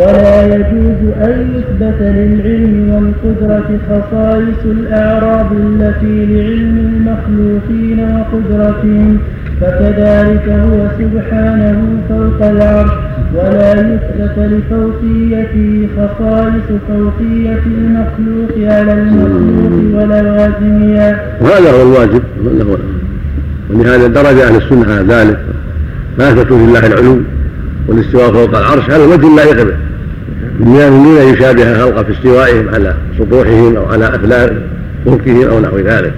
ولا يجوز أن يثبت للعلم والقدرة خصائص الأعراض التي لعلم المخلوقين وقدرتهم فكذلك هو سبحانه فوق العرش ولا يثبت لفوقيته خصائص فوقية المخلوق على المخلوق ولوازمها وهذا هو الواجب. ولهذا درج أهل السنة على ذلك فأثبتوا لله العلو والاستواء فوق العرش على الوجه اللائق به من أن يشابه خلق في استوائهم على سطوحهم أو على أفلام ملكهم أو نحو ذلك.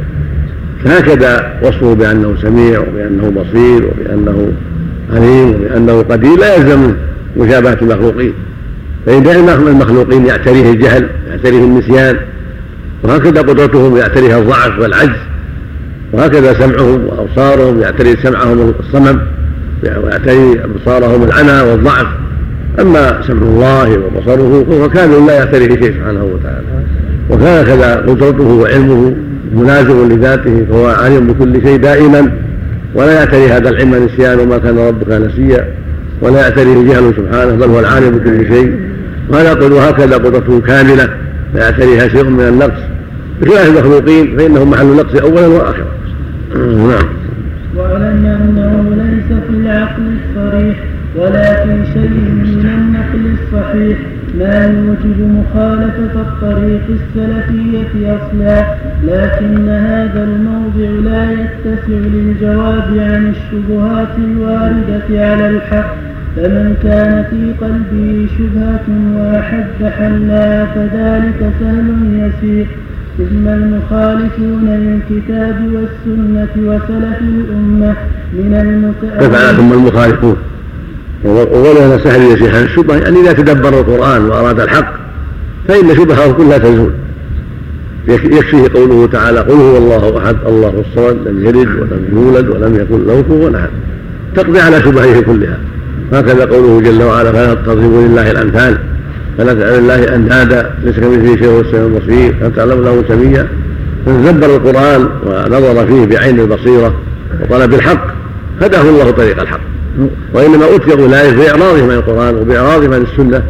فهكذا وصفه بأنه سميع وبأنه بصير وبأنه عليم وبأنه قدير لا يلزم مشابهة المخلوقين. فإن دائما المخلوقين يعتريه الجهل يعتريه النسيان وهكذا قدرتهم يعتريها الضعف والعجز وهكذا سمعهم وأبصارهم يعتري سمعهم الصمم ويعتري أبصارهم العمى والضعف. أما سمع الله وبصره فهو كامل لا يعتريه شيء سبحانه وتعالى. وكان كذا قدرته وعلمه ملازم لذاته فهو عالم بكل شيء دائما. ولا يعتري هذا العلم نسيان وما كان ربك نسيا. ولا يعتريه جهل سبحانه بل هو العالم بكل شيء. وهذا يقول وهكذا قدرته كاملة. لا يعتريها شيء من النقص. بخلاف المخلوقين فإنهم محل النقص اولا واخرا. نعم. وأعلم أنه ليس في العقل الصريح. ولا في شيء من النقل الصحيح ما يوجب مخالفة الطريق السلفية أصلا لكن هذا الموضع لا يتسع للجواب عن الشبهات الواردة على الحق. فمن كان في قلبه شبهة وأحب حلا فذلك سهل يسير. ثم المخالفون للكتاب والسنة وسلف الأمة من المتأولين ثم المخالفون؟ وقولنا سهل عن الشبهة يعني إذا تدبر القرآن وأراد الحق فإن شبهه كلها تزول. يكفيه قوله تعالى قل هو الله أحد الله الصمد لم يلد ولم يولد ولم يكن له كفوا أحد. تقضي على شبهه كلها. هكذا قوله جل وعلا فلا تضربوا لله الأمثال فلا تجعل الله أندادا ليس كمثله شيء هو السميع البصير أن تعلم له سميا؟ فتدبر القرآن ونظر فيه بعين البصيرة وطلب الحق هداه الله طريق الحق. وإنما اتي اولئك باعراضهم عن القرآن وباعراضهم عن السنة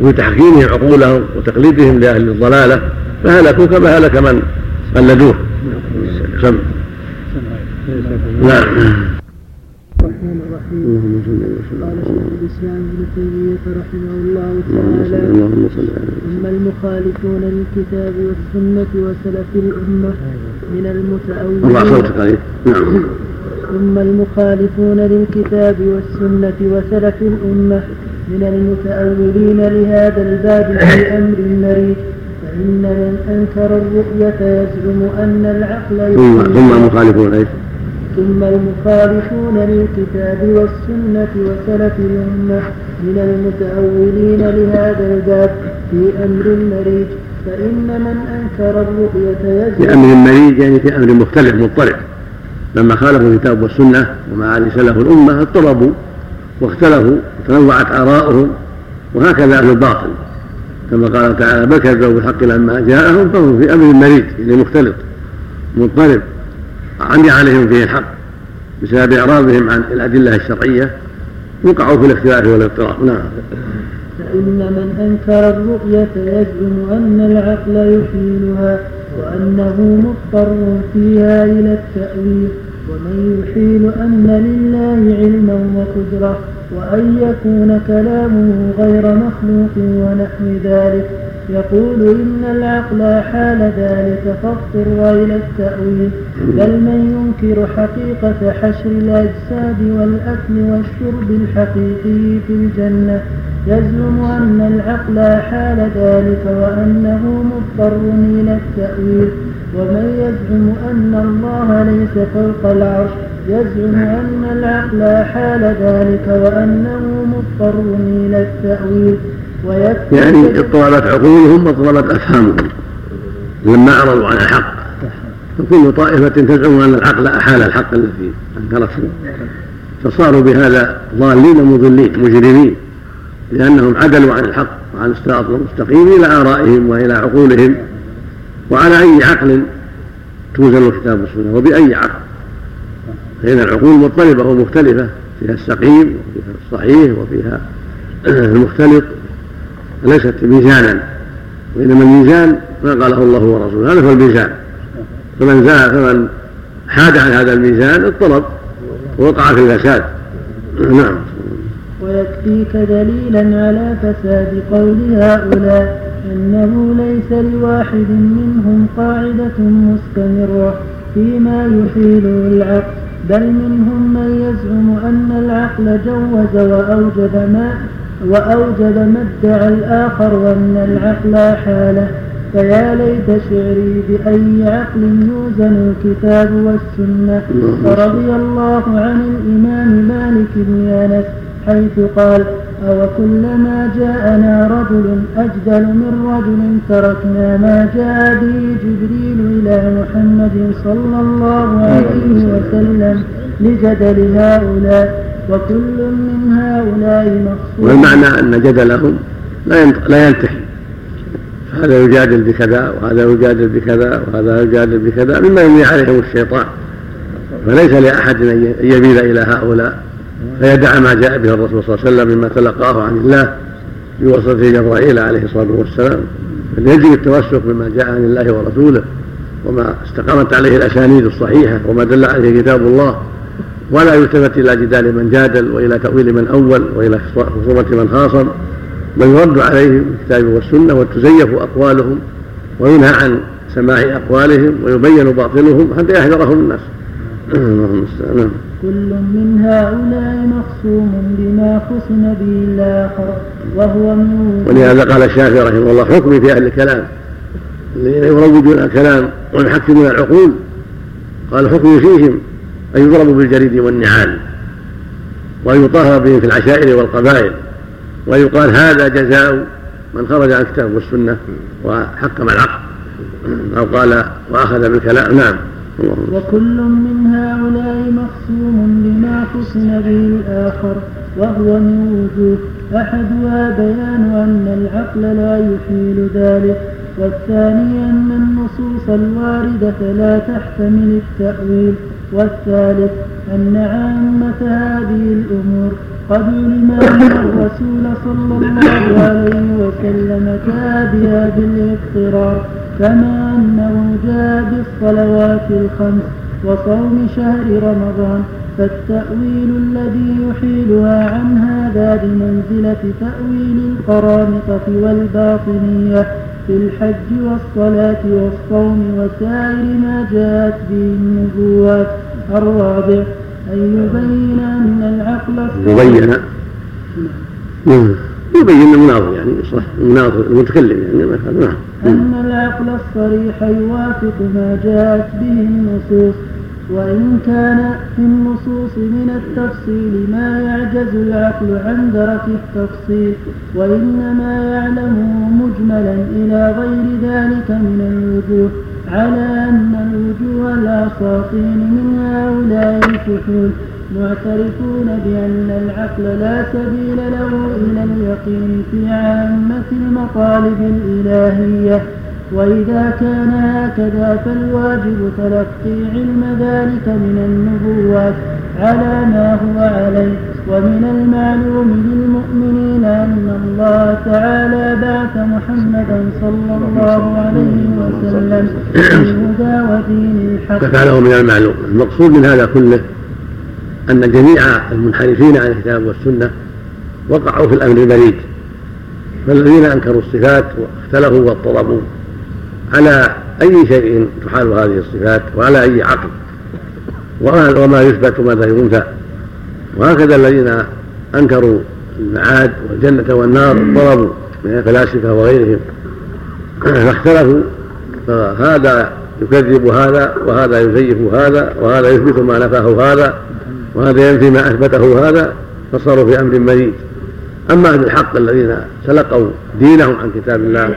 وبتحكيمهم عقولهم وتقليدهم لأهل الضلالة فهلكوا كما هلك من؟ قلدوه سم. نعم. الرحمن الرحيم. قال شيخ الإسلام ابن تيمية رحمه الله تعالى أما المخالفون للكتاب والسنة وسلف الأمة من المتأولين. نعم. ثم المخالفون للكتاب والسنة وسلف الأمة من المتأولين لهذا الباب في أمر مريض فإن من أنكر الرؤية يزعم أن العقل ثم ثم المخالفون أيش؟ ثم المخالفون للكتاب والسنة وسلف الأمة من المتأولين لهذا الباب في أمر مريج فإن من أنكر الرؤية يزعم في أمر مريج يعني في أمر مختلف مضطرب لما خالفوا الكتاب والسنة وما عليه سلف الأمة اضطربوا واختلفوا وتنوعت آراؤهم وهكذا أهل الباطل. كما قال تعالى بل كذبوا بالحق لما جاءهم فهم في أمر مريض يعني مختلط مضطرب عمي عليهم فيه الحق بسبب إعراضهم عن الأدلة الشرعية. وقعوا في الاختلاف والاضطراب. نعم. فإن من أنكر الرؤية يزعم أن العقل يحيلها وأنه مضطر فيها إلى التأويل ومن يحيل أن لله علما وقدرة وأن يكون كلامه غير مخلوق ونحو ذلك. يقول إن العقل حال ذلك فاضطر إلى التأويل. بل من ينكر حقيقة حشر الأجساد والأكل والشرب الحقيقي في الجنة يزعم أن العقل حال ذلك وأنه مضطر إلى التأويل. ومن يزعم أن الله ليس فوق العرش يزعم أن العقل حال ذلك وأنه مضطر إلى التأويل. يعني اضطربت عقولهم واضطربت أفهامهم. لما أعرضوا عن الحق. فكل طائفة تزعم أن العقل أحال الحق الذي أنكرته فصاروا بهذا ضالين مضلين مجرمين. لأنهم عدلوا عن الحق وعن الصراط المستقيم إلى آرائهم وإلى عقولهم. وعلى أي عقل توزن الكتاب والسنة وبأي عقل. فإن العقول مضطربة ومختلفة. فيها السقيم وفيها الصحيح وفيها المختلط. ليست ميزانا وإنما الميزان ما قاله الله ورسوله هذا هو الميزان. فمن زاد فمن حاد عن هذا الميزان اضطرب ووقع في الفساد. نعم. ويكفيك دليلا على فساد قول هؤلاء أنه ليس لواحد منهم قاعدة مستمرة فيما يحيل العقل بل منهم من يزعم أن العقل جوز وأوجب ما وأوجب ما ادعى الآخر وأن العقل حاله. فيا ليت شعري بأي عقل يوزن الكتاب والسنة. فرضي الله عن الإمام مالك بن أنس حيث قال أو كلما جاءنا رجل أجدل من رجل تركنا ما جاء به جبريل إلى محمد صلى الله عليه وسلم لجدل هؤلاء وكل من هؤلاء مقصود والمعنى أن جدلهم لا لا ينتهي. هذا يجادل بكذا وهذا يجادل بكذا وهذا يجادل بكذا مما يملي عليهم الشيطان. فليس لأحد أن يميل إلى هؤلاء. فيدع ما جاء به الرسول صلى الله عليه وسلم مما تلقاه عن الله بواسطة جبرائيل عليه الصلاة والسلام. بل يجب التمسك بما جاء عن الله ورسوله وما استقامت عليه الأسانيد الصحيحة وما دل عليه كتاب الله. ولا يلتفت إلى جدال من جادل وإلى تأويل من أول وإلى خصومة من خاصم بل يرد عليهم بالكتاب والسنة وتزيف أقوالهم وينهى عن سماع أقوالهم ويبين باطلهم حتى يحذرهم الناس. اللهم المستعان كل من هؤلاء مخصوم بما خصم به الآخر وهو من ولهذا قال الشافعي رحمه الله حكمي في أهل الكلام الذين يروجون الكلام ويحكمون العقول. قال حكمي فيهم. أن يضربوا بالجريد والنعال ويطهر بهم في العشائر والقبائل ويقال هذا جزاء من خرج عن الكتاب والسنة وحكم العقل. أو قال وأخذ بالكلام. نعم. وكل من هؤلاء مخصوم بما خصم به الآخر وهو من وجوه أحدها بيان أن العقل لا يحيل ذلك والثاني أن النصوص الواردة لا تحتمل التأويل. والثالث أن عامة هذه الأمور قد علم أن الرسول صلى الله عليه وسلم بها بالاضطرار كما أنه جاء بالصلوات الخمس وصوم شهر رمضان فالتأويل الذي يحيلها عن هذا بمنزلة تأويل القرامطة والباطنية. في الحج والصلاة والصوم وسائر ما جاءت به النبوات. الرابع أن يبين أن العقل يبين. نعم. يبين المناظر يعني صح المناظر المتكلم يعني نعم. أن العقل الصريح يوافق ما جاءت به النصوص. وإن كان في النصوص من التفصيل ما يعجز العقل عن درك التفصيل وإنما يعلمه مجملا إلى غير ذلك من الوجوه على أن الوجوه الأساطين من هؤلاء الفحول معترفون بأن العقل لا سبيل له إلى اليقين في عامة المطالب الإلهية. وإذا كان هكذا فالواجب تلقي علم ذلك من النبوات على ما هو عليه. ومن المعلوم للمؤمنين أن الله تعالى بعث محمدا صلى الله عليه وسلم بالهدى ودين الحق. ففعله من المعلوم. المقصود من هذا كله أن جميع المنحرفين عن الكتاب والسنة وقعوا في الأمر المريد فالذين أنكروا الصفات واختلفوا واضطربوا. على أي شيء تحال هذه الصفات وعلى أي عقل وما يثبت وماذا ينفى وهكذا الذين أنكروا المعاد والجنة والنار ضربوا من الفلاسفة وغيرهم. فاختلفوا. فهذا يكذب هذا وهذا يزيف هذا وهذا يثبت ما نفاه هذا وهذا ينفي ما أثبته هذا فصاروا في أمر مريض أما أهل الحق الذين تلقوا دينهم عن كتاب الله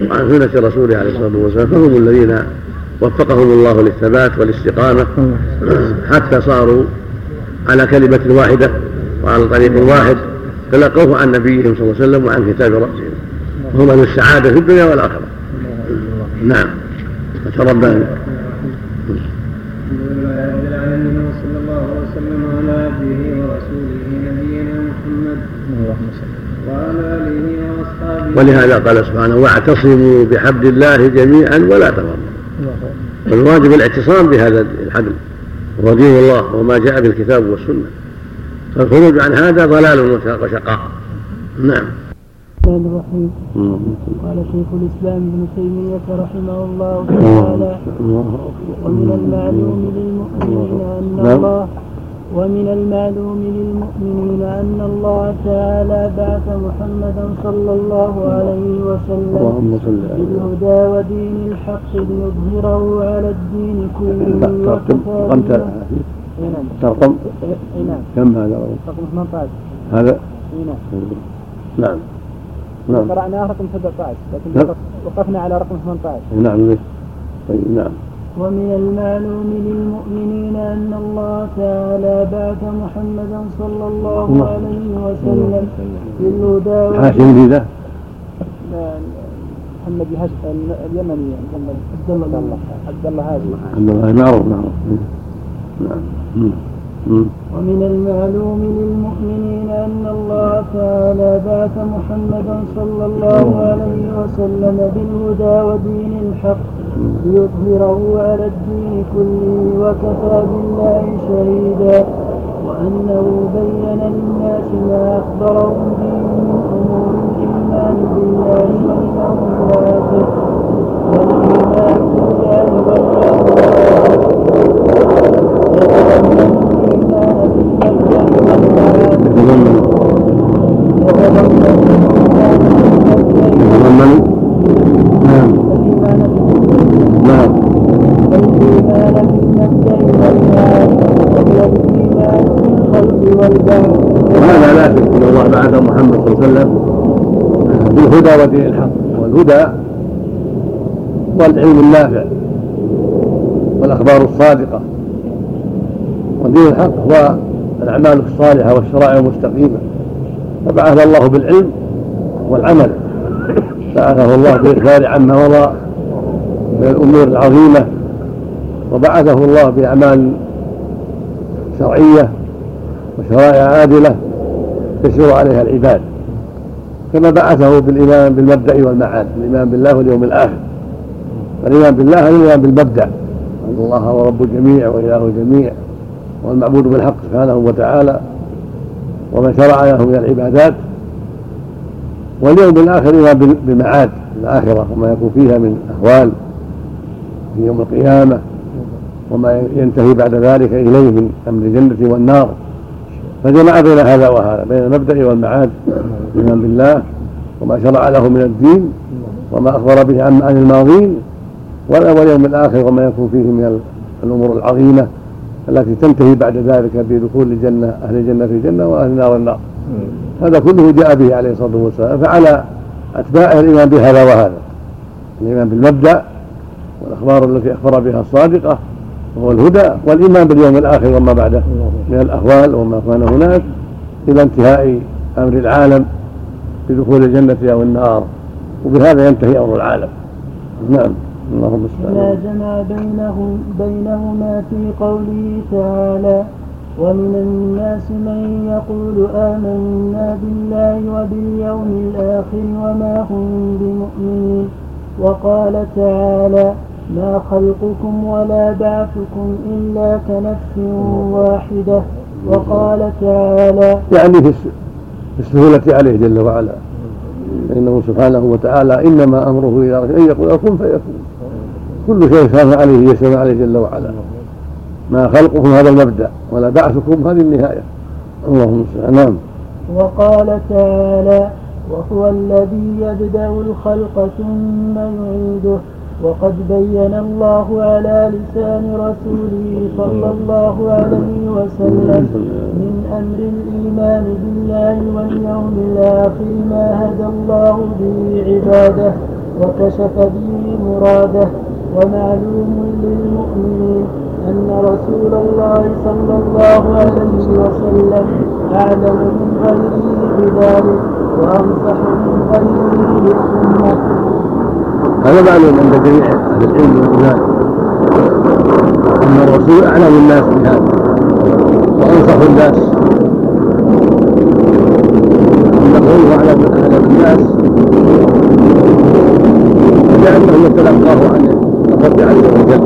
وعن سنة رسوله عليه الصلاة والسلام فهم الذين وفقهم الله للثبات والاستقامة حتى صاروا على كلمة واحدة وعلى طريق واحد تلقوه عن نبيهم صلى الله عليه وسلم وعن كتاب ربهم وهم أهل السعادة في الدنيا والآخرة. نعم. فتربى وسلم على عبده ورسوله نبينا محمد وعلى آله ولهذا قال سبحانه واعتصموا بحبل الله جميعا ولا تفرقوا والواجب الاعتصام بهذا الحبل وهو دين الله وما جاء بالكتاب والسنة. فالخروج عن هذا ضلال وشقاء. نعم. الرحمن الرحيم. قال شيخ الإسلام ابن تيمية رحمه الله تعالى ومن المعلوم للمؤمنين أن نعم. الله ومن المعلوم للمؤمنين أن الله تعالى بعث محمدا صلى الله عليه وسلم بالهدى ودين الحق ليظهره على الدين كله رقم رقم نعم. كم هذا؟ رقم 18 هذا؟ نعم. نعم. نعم. قرأناه رقم 17 لكن وقفنا على رقم 18 نعم. طيب نعم. ومن المعلوم للمؤمنين أن الله تعالى بعث محمدا صلى الله عليه وسلم بالهدى حاشم ذا محمد اليمني عبد الله عبد الله هاشم عبد الله معروف معروف نعم. ومن المعلوم للمؤمنين أن الله تعالى بعث محمدا صلى الله عليه وسلم بالهدى ودين الحق ليظهره على الدين كله وكفى بالله شهيدا وأنه بين للناس ما أخبرهم به من أمور الإيمان بالله واليوم الآخر والإيمان بالله الآخر وهذا لا شك ان الله بعث محمد صلى الله عليه وسلم. بالهدى ودين الحق. والهدى والعلم النافع والأخبار الصادقة. ودين الحق هو الأعمال الصالحة والشرائع المستقيمة. فبعث الله بالعلم والعمل. بعثه الله بالإخبار عما مضى من الأمور العظيمة. وبعثه الله بأعمال شرعية وشرائع عادلة يسير عليها العباد. كما بعثه بالإيمان بالمبدأ والمعاد الإيمان بالله واليوم الآخر. الايمان بالله الايمان بالمبدأ. ان الله هو رب الجميع وإله الجميع والمعبود بالحق سبحانه وتعالى وما شرع له من العبادات. واليوم الآخر ايمان بالمعاد الآخرة وما يكون فيها من أحوال. في يوم القيامة وما ينتهي بعد ذلك إليه من أمر الجنة والنار. فجمع بين هذا وهذا بين المبدأ والمعاد. الإيمان بالله وما شرع له من الدين وما أخبر به عن عن الماضين واليوم الآخر وما يكون فيه من الأمور العظيمة التي تنتهي بعد ذلك بدخول الجنة أهل الجنة في الجنة وأهل النار النار. هذا كله جاء به عليه الصلاة والسلام. فعلى اتباعه الإيمان بهذا وهذا الإيمان بالمبدأ والأخبار التي أخبر بها الصادقة وهو الهدى والإيمان باليوم الآخر وما بعده. من الاهوال وما كان هناك إلى انتهاء أمر العالم بدخول الجنة أو النار. وبهذا ينتهي أمر العالم. نعم. اللهم لا جمع بينه بينهما في قوله تعالى ومن الناس من يقول آمنا بالله وباليوم الآخر وما هم بمؤمنين. وقال تعالى ما خلقكم ولا بعثكم إلا كنفس واحدة. وقال تعالى يعني في السهولة عليه جل وعلا. فإنه سبحانه وتعالى إنما أمره إلى أن يقول كن فيكون كل شيء كان عليه يسلم عليه جل وعلا. ما خلقكم هذا المبدأ ولا بعثكم هذه النهاية. اللهم نعم. وقال تعالى وهو الذي يبدأ الخلق ثم يعيده. وقد بين الله على لسان رسوله صلى الله عليه وسلم من أمر الإيمان بالله واليوم الآخر ما هدى الله به عباده وكشف به مراده ومعلوم للمؤمنين أن رسول الله صلى الله عليه وسلم أعلم من غيره بذلك وأنصح من غيره للأمة هذا معلوم عند جميع أهل العلم والايمان ان الرسول أعلم الناس بهذا. وأنصح الناس. وقوله أعلم أعلم الناس. لأنه يتلقاه عن الرب عز وجل.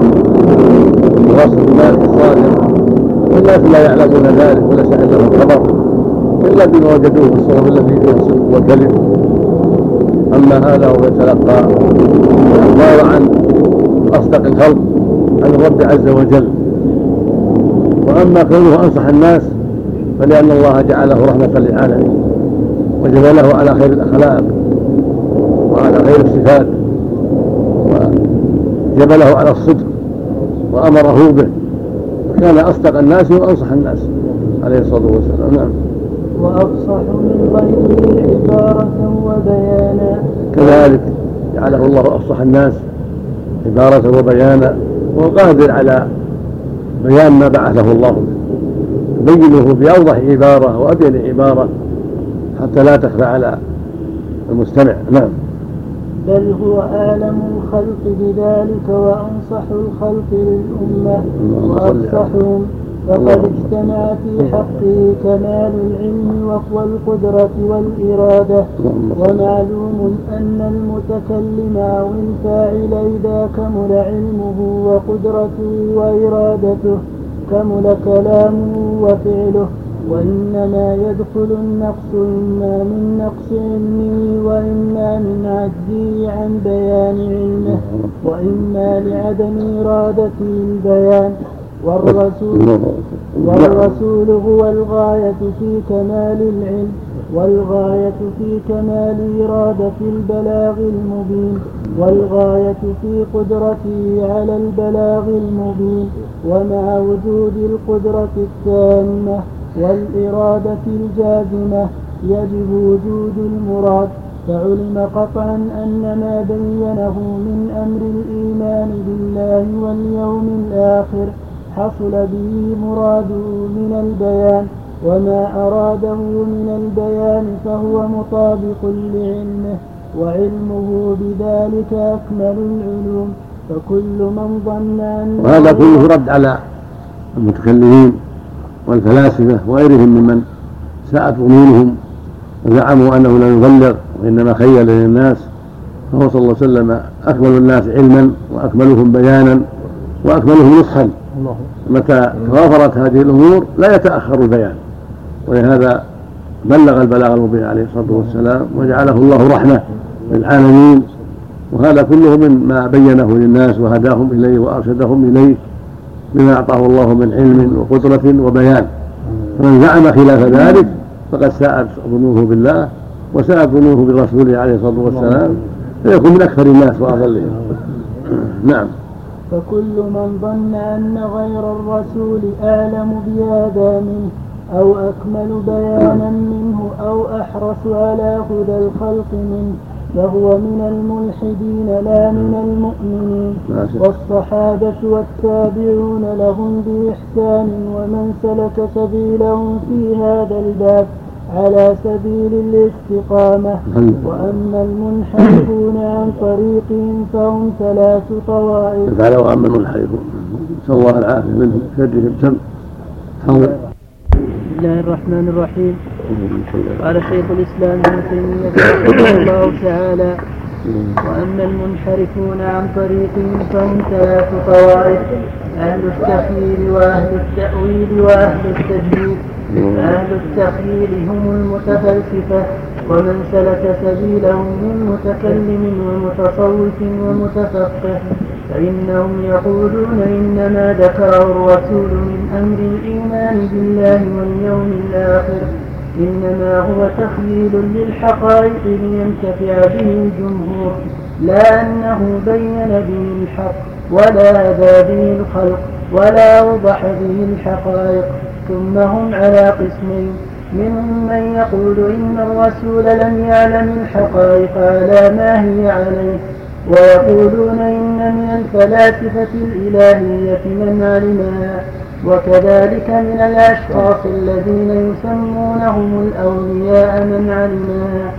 ووصف الناس الصادق والناس لا يعلمون ذلك وليس عندهم خبر. إلا بما وجدوه في الصحف التي فيها الصدق والكذب أما هذا هو يتلقى الأخبار عن أصدق الخلق عن الرب عز وجل. وأما كونه أنصح الناس فلأن الله جعله رحمة للعالمين وجبله على خير الأخلاق وعلى خير الصفات وجبله على الصدق وأمره به. وكان أصدق الناس وأنصح الناس عليه الصلاة والسلام. نعم. وأفصح من غيره عبارة وبيانا. كذلك جعله الله أفصح الناس عبارة وبيانا وقادر على بيان ما بعثه الله. به يبينه بأوضح عبارة وأبين عبارة حتى لا تخفى على المستمع. نعم. بل هو أعلم الخلق بذلك وأنصح الخلق للأمة. وأفصحهم. فقد اجتمع في حقه كمال العلم والقدرة والإرادة. ومعلوم أن المتكلم أو الفاعل إذا كمل علمه وقدرته وإرادته كمل كلامه وفعله. وإنما يدخل النقص إما من نقص علمه وإما من عجزه عن بيان علمه وإما لعدم إرادته البيان. والرسول والرسول هو الغاية في كمال العلم والغاية في كمال إرادة البلاغ المبين والغاية في قدرته على البلاغ المبين ومع وجود القدرة التامة والإرادة الجازمة يجب وجود المراد. فعلم قطعا أن ما بينه من أمر الإيمان بالله واليوم الآخر حصل به مراده من البيان وما أراده من البيان فهو مطابق لعلمه وعلمه بذلك أكمل العلوم فكل من ظن أن وهذا كله رد على المتكلمين والفلاسفة وغيرهم ممن ساءت ظنونهم وزعموا أنه لا يبلغ وإنما خيل للناس. فهو صلى الله عليه وسلم أكمل الناس علما وأكملهم بيانا وأكملهم نصحا. متى توافرت هذه الأمور لا يتأخر البيان. ولهذا بلغ البلاغ المبين عليه الصلاة والسلام وجعله الله رحمة للعالمين. وهذا كله من ما بينه للناس وهداهم إليه وأرشدهم إليه بما أعطاه الله من علم وقدرة وبيان. فمن زعم خلاف ذلك فقد ساءت ظنوه بالله وساءت ظنوه برسوله عليه الصلاة والسلام. فيكون من أكثر الناس وأضلهم. نعم. فكل من ظن أن غير الرسول أعلم بهذا منه أو أكمل بيانا منه أو أحرص على هدى الخلق منه فهو من الملحدين لا من المؤمنين والصحابة والتابعون لهم بإحسان ومن سلك سبيلهم في هذا الباب على سبيل الاستقامة. وأما المنحرفون عن طريقهم فهم ثلاث طوائف. تعالى وأما المنحرفون نسأل الله العافية منهم شرهم سم. بسم الله الرحمن الرحيم. قال شيخ الإسلام ابن تيمية رحمه الله تعالى وأما المنحرفون عن طريقهم فهم ثلاث طوائف أهل التخييل وأهل التأويل وأهل التجديد. أهل التخييل هم المتفلسفة ومن سلك سبيلهم من متكلم ومتصوف ومتفقه فإنهم يقولون إنما ذكره الرسول من أمر الإيمان بالله واليوم الآخر إنما هو تخييل للحقائق لينتفع به الجمهور لا أنه بين به الحق ولا أذى به الخلق ولا أوضح به الحقائق. ثم هم على قسمين منهم من يقول إن الرسول لم يعلم الحقائق على ما هي عليه ويقولون إن من الفلاسفة الإلهية من علمها وكذلك من الأشخاص الذين يسمونهم الأولياء من علمها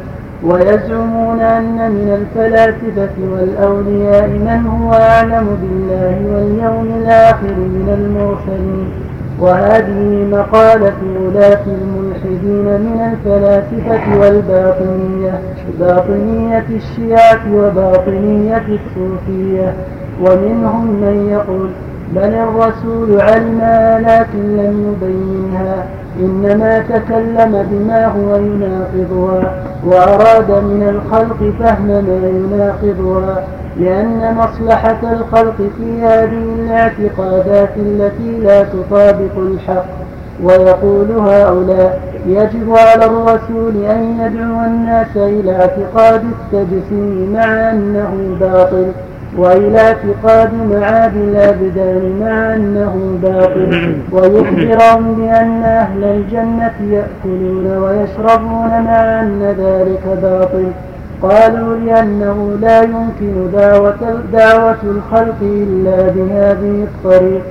ويزعمون أن من الفلاسفة والأولياء من هو أعلم بالله واليوم الآخر من المرسلين وهذه مقالة ولاة الملحدين من الفلاسفة والباطنية باطنية الشيعة وباطنية الصوفية. ومنهم من يقول بل الرسول علم لكن لم يبينها إنما تكلم بما هو يناقضها وأراد من الخلق فهم ما يناقضها لأن مصلحة الخلق في هذه الاعتقادات التي لا تطابق الحق. ويقول هؤلاء يجب على الرسول أن يدعو الناس إلى اعتقاد التجسيم مع أنه باطل وإلى اعتقاد معاد الأبدان مع أنه باطل ويخبرهم بأن أهل الجنة يأكلون ويشربون مع أن ذلك باطل. قالوا لأنه لا يمكن دعوة, دعوة الخلق إلا بهذه الطريق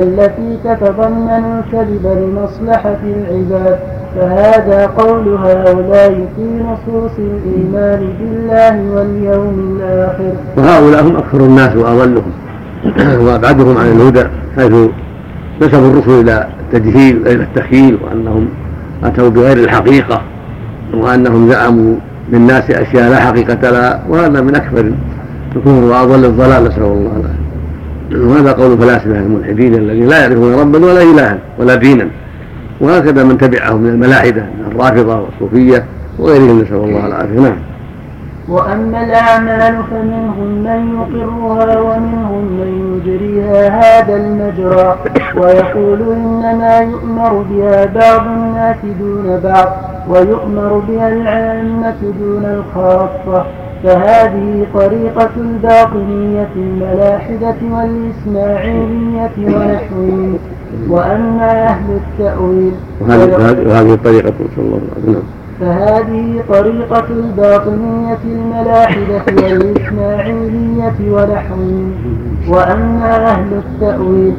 التي تتضمن الكذب لمصلحة العباد. فهذا قول هؤلاء في نصوص الإيمان بالله واليوم الآخر. وهؤلاء هم أكثر الناس وأضلهم. وأبعدهم عن الهدى حيث نسبوا الرسل إلى التجهيل إلى التخييل وأنهم أتوا بغير الحقيقة وأنهم زعموا للناس أشياء لا حقيقة لها وهذا من أكبر الكفر وأضل الضلال نسأل الله العافية. وهذا قول الفلاسفة الملحدين الذين لا يعرفون ربا ولا إلها ولا دينا. وهكذا من تبعهم من الملاحدة من الرافضة والصوفية وغيرهم نسأل الله العافية. نعم. وأما الأعمال فمنهم من يقرها ومنهم من يجريها هذا المجرى ويقول إنما يؤمر بها بعض الناس دون بعض ويؤمر بها العامة دون الخاصة. فهذه طريقة الباطنية الملاحدة والإسماعيلية ونحوهم وأما أهل التأويل وهذه الطريقة صلى الله عليه وسلم. فهذه طريقة الباطنية الملاحدة والإسماعيلية ونحوهم وأما أهل التأويل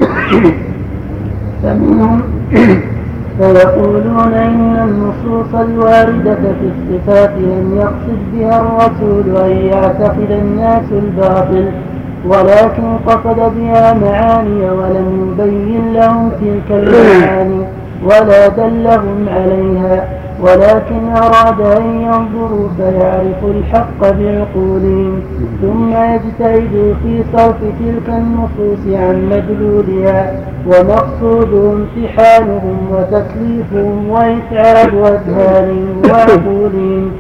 فمنهم فيقولون إن النصوص الواردة في الصفات لم يقصد بها الرسول أن يعتقد الناس الباطل. ولكن قصد بها معاني ولم يبين لهم تلك المعاني ولا دلهم عليها. ولكن أراد أن ينظروا فيعرفوا الحق بعقولهم. ثم يجتهدوا في صرف تلك النصوص عن مدلولها ومقصودهم امتحانهم وتكليفهم وإتعاب أذهانهم وعقولهم.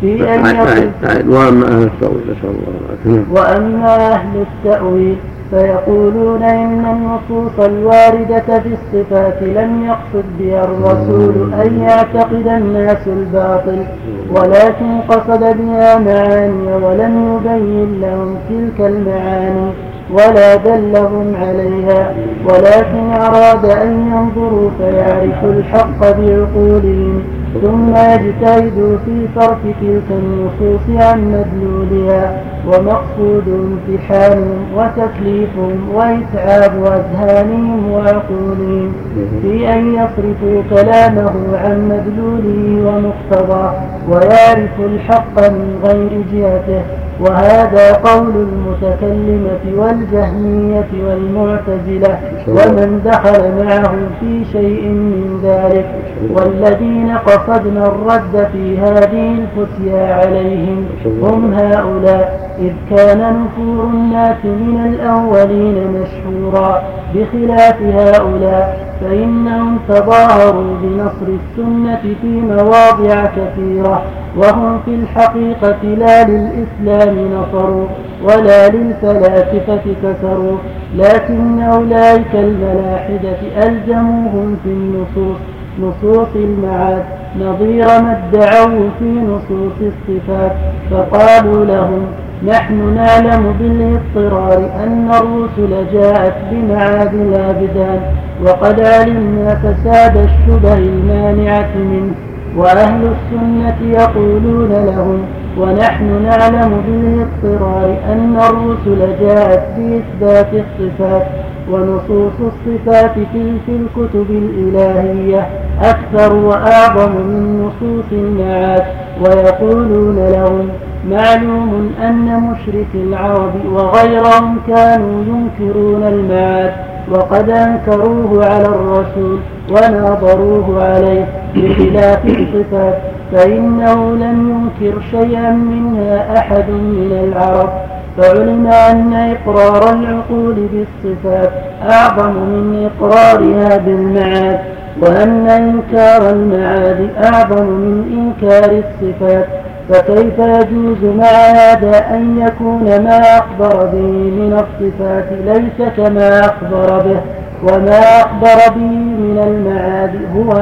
في أن يقول وأما أهل التأويل نسأل الله وأما أهل التأويل فيقولون إن النصوص الواردة في الصفات لم يقصد بها الرسول أن يعتقد الناس الباطل ولكن قصد بها معاني ولم يبين لهم تلك المعاني ولا دلهم عليها. ولكن أراد أن ينظروا فيعرفوا الحق بعقولهم. ثم يجتهدوا في صرف تلك النصوص عن مدلولها ومقصود امتحانهم وتكليفهم وإتعاب أذهانهم وعقولهم في أن يصرفوا كلامه عن مدلوله ومقتضاه ويعرفوا الحق من غير جهته. وهذا قول المتكلمة والجهمية والمعتزلة ومن دخل معهم في شيء من ذلك والذين قصدنا الرد في هذه الفتيا عليهم هم هؤلاء إذ كان نفور الناس من الأولين مشهورا. بخلاف هؤلاء فإنهم تظاهروا بنصر السنة في مواضع كثيرة وهم في الحقيقة لا للإسلام نصروا ولا للفلاسفة كسروا لكن أولئك الملاحدة ألزموهم في النصوص نصوص المعاد نظير ما ادعوا في نصوص الصفات فقالوا لهم نحن نعلم بالاضطرار أن الرسل جاءت بمعاد الأبدان وقد علمنا فساد الشبه المانعة منه وأهل السنة يقولون لهم ونحن نعلم بالاضطرار أن الرسل جاءت بإثبات الصفات ونصوص الصفات في الكتب الإلهية أكثر وأعظم من نصوص المعاد ويقولون لهم معلوم أن مشرك العرب وغيرهم كانوا ينكرون المعاد وقد أنكروه على الرسول وناظروه عليه بخلاف الصفات فإنه لم ينكر شيئا منها أحد من العرب. فعلم أن إقرار العقول بالصفات أعظم من إقرارها بالمعاد وأن إنكار المعاد أعظم من إنكار الصفات. فكيف يجوز مع هذا أن يكون ما أخبر به من الصفات ليس كما أخبر به؟ وما أخبر به من المعاد هو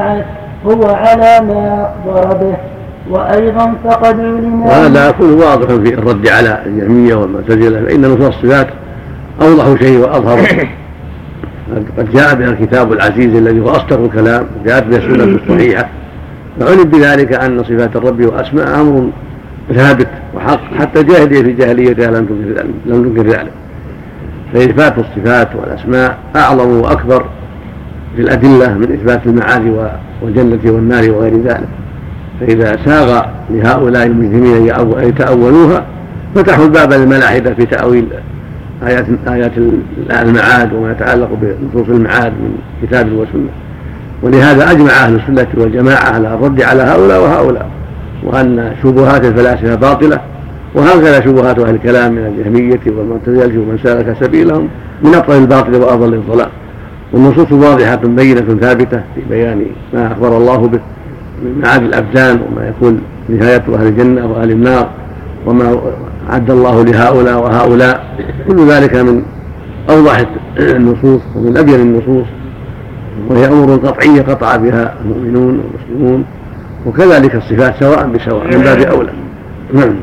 هو على ما أخبر به. وأيضا فقد علم وهذا كله واضح في الرد على الجهمية والمعتزلة فإن نصوص الصفات أوضح شيء وأظهر. قد جاء بها الكتاب العزيز الذي هو أصدق الكلام جاءت بها السنة الصحيحة. فعلم بذلك أن صفات الرب وأسماء أمر ثابت وحق. حتى الجاهلية في جاهليتها لم تنكر لم تنكر ذلك. فإثبات الصفات والأسماء أعظم وأكبر في الأدلة من إثبات المعاد والجنة والنار وغير ذلك. فإذا ساغ لهؤلاء المجرمين أن يتأولوها فتحوا الباب للملاحدة في تأويل آيات آيات المعاد وما يتعلق بنصوص المعاد من كتاب وسنة. ولهذا أجمع أهل السنة والجماعة على الرد على هؤلاء وهؤلاء وأن شبهات الفلاسفة باطلة وهكذا شبهات أهل الكلام من الجهمية والمعتزلة ومن سلك سبيلهم من أطول الباطل وأضل الضلال. والنصوص واضحة بينة ثابتة في بيان ما أخبر الله به من معاد الأبدان وما يكون نهاية أهل الجنة وأهل النار وما أعد الله لهؤلاء وهؤلاء. كل ذلك من أوضح النصوص ومن أبين النصوص. وهي أمور قطعية قطع بها المؤمنون والمسلمون وكذلك الصفات سواء بسواء من باب أولى. نعم.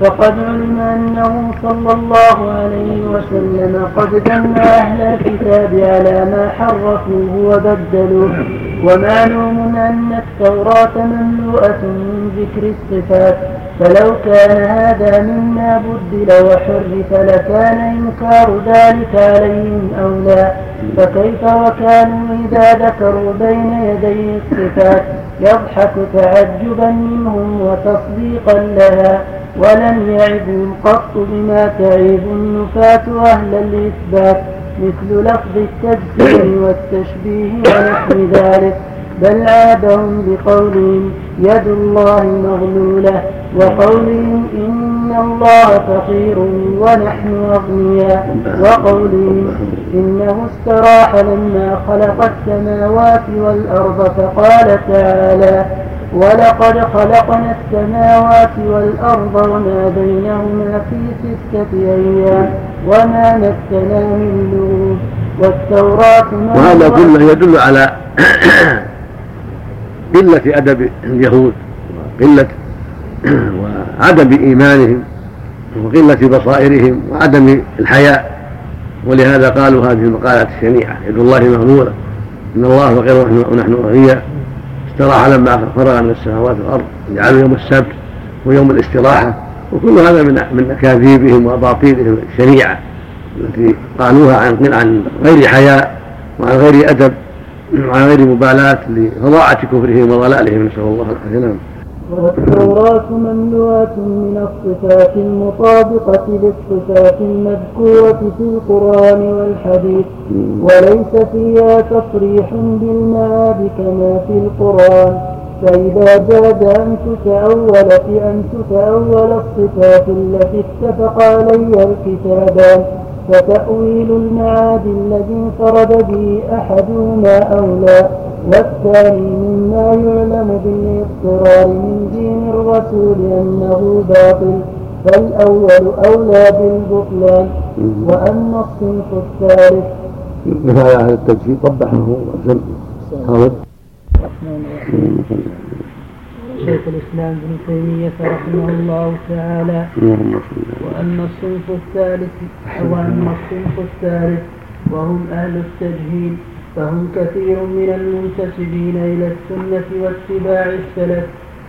فقد علم أنه صلى الله عليه وسلم قد ذم أهل الكتاب على ما حرفوه وبدلوه. ومعلوم أن التوراة مملوءة من ذكر الصفات. فلو كان هذا مما بدل وحرف لكان إنكار ذلك عليهم أولى فكيف وكانوا إذا ذكروا بين يدي الصفات؟ يضحك تعجبا منهم وتصديقا لها ولم يعبوا قط بما تعيب النفاة أهل الإثبات مثل لفظ التجسيم والتشبيه ونحو ذلك. بل عابهم بقولهم يد الله مغلولة وقولهم إن الله فقير ونحن أغنياء وقولهم إنه استراح لما خلق السماوات والأرض فقال تعالى ولقد خلقنا السماوات والأرض وما بينهما في ستة أيام وما مسنا من لغوب والتوراة وهذا كله يدل على قلة أدب اليهود وقلة وعدم إيمانهم وقلة بصائرهم وعدم الحياء. ولهذا قالوا هذه المقالات الشنيعة يد الله مغلولة إن الله فقير ونحن أغنياء. استراح لما فرغ من السماوات والأرض جعلوا يوم السبت ويوم الاستراحة. وكل هذا من من أكاذيبهم وأباطيلهم الشنيعة التي قالوها عن عن غير حياء وعن غير أدب. وعن غير مبالاة لفظاعة كفرهم وضلالهم نسأل الله العافية. نعم. والتوراة مملوءة من الصفات المطابقة للصفات المذكورة في القرآن والحديث وليس فيها تصريح بالمعاد كما في القرآن. فإذا جاز أن تتأول في أن تتأول الصفات التي اتفق عليها الكتابان فتأويل المعاد الذي انفرد به أحدهما أولى والثاني مما يعلم بالاضطرار من دين الرسول أنه باطل فالأول أولى بالبطلان وأما الصنف الثالث. مثال أهل التجسيد قبحه وأحسن شيخ الإسلام ابن تيمية رحمه الله تعالى. وأما الصنف الثالث وأما الصنف الثالث وهم أهل التجهيل فهم كثير من المنتسبين إلى السنة واتباع السلف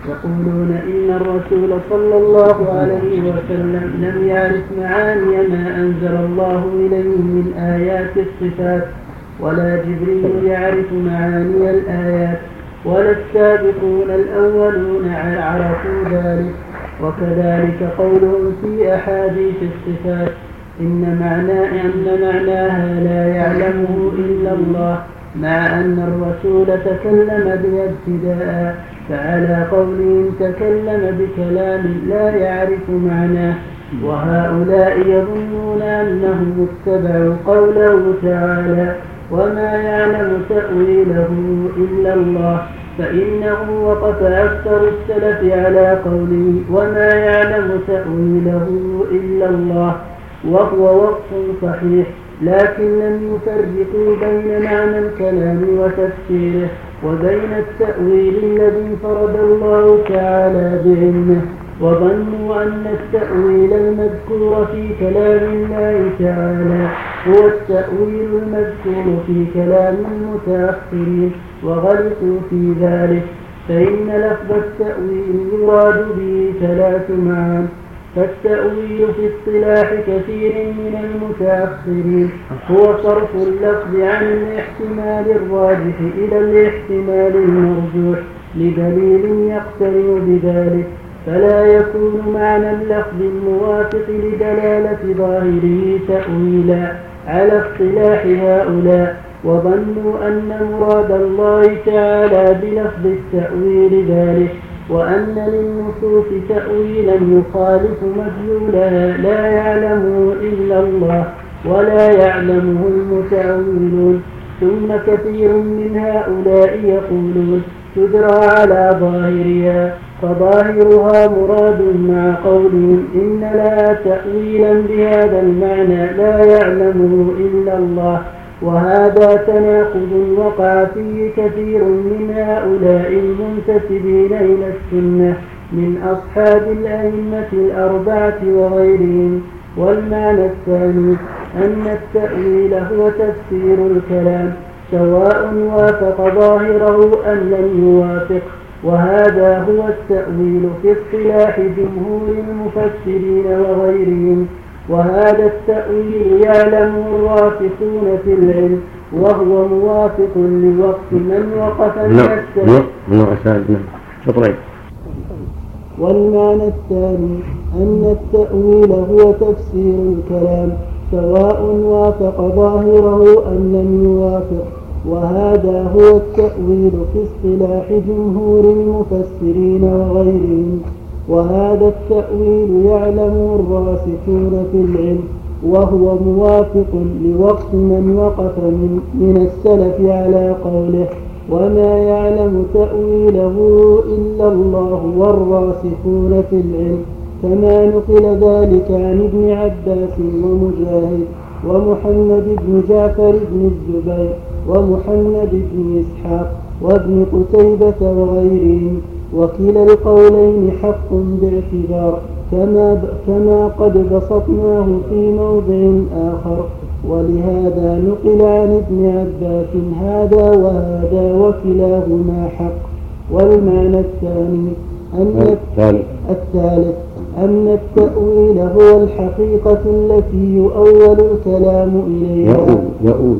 يقولون إن الرسول صلى الله عليه وسلم لم يعرف معاني ما أنزل الله إليه من آيات الصفات ولا جبريل يعرف معاني الآيات. ولا السابقون الأولون عرفوا ذلك. وكذلك قولهم في أحاديث الصفات. إن معنى أن معناها لا يعلمه إلا الله مع أن الرسول تكلم بها ابتداء فعلى قولهم تكلم بكلام لا يعرف معناه. وهؤلاء يظنون أنهم اتبعوا قوله تعالى وما يعلم تأويله إلا الله فإنه وقف أكثر السلف على قوله وما يعلم تأويله إلا الله وهو وقف صحيح لكن لم يفرقوا بين معنى الكلام وتفسيره وبين التأويل الذي فرض الله تعالى بعلمه. وظنوا أن التأويل المذكور في كلام الله تعالى هو التأويل المذكور في كلام المتأخرين وغلطوا في ذلك فإن لفظ التأويل يراد به ثلاث معان فالتأويل في اصطلاح كثير من المتأخرين هو صرف اللفظ عن الاحتمال الراجح إلى الاحتمال المرجوح لدليل يقترن بذلك. فلا يكون معنى اللفظ الموافق لدلالة ظاهره تأويلا. على اصطلاح هؤلاء وظنوا أن مراد الله تعالى بلفظ التأويل ذلك وأن للنصوص تأويلا يخالف مدلولها لا يعلمه إلا الله ولا يعلمه المتأولون. ثم كثير من هؤلاء يقولون تدرى على ظاهرها. فظاهرها مراد مع قولهم إن لها تأويلا بهذا المعنى لا يعلمه إلا الله وهذا تناقض وقع فيه كثير من هؤلاء المنتسبين إلى السنة من أصحاب الأئمة الأربعة وغيرهم والمعنى الثاني أن التأويل هو تفسير الكلام سواء وافق ظاهره أم لم يوافق. وهذا هو التأويل في اصطلاح جمهور المفسرين وغيرهم. وهذا التأويل يعلمه الراسخون في العلم وهو موافق لوقت من وقف من نعم نعم نعم. والمعنى الثاني أن التأويل هو تفسير الكلام سواء وافق ظاهره أم لم يوافق. وهذا هو التأويل في اصطلاح جمهور المفسرين وغيرهم. وهذا التأويل يعلمه الراسخون في العلم وهو موافق لوقت من وقف من, من السلف على قوله وما يعلم تأويله إلا الله والراسخون في العلم. كما نقل ذلك عن ابن عباس ومجاهد ومحمد بن جعفر بن الزبير. ومحمد بن إسحاق وابن قتيبة وغيرهم. وكلا القولين حق باعتبار كما كما قد بسطناه في موضع آخر. ولهذا نقل عن ابن عباس هذا وهذا وكلاهما حق. والمعنى الثاني أن الثالث. أن التأويل هو الحقيقة التي يؤول الكلام إليها. يؤول, يؤول.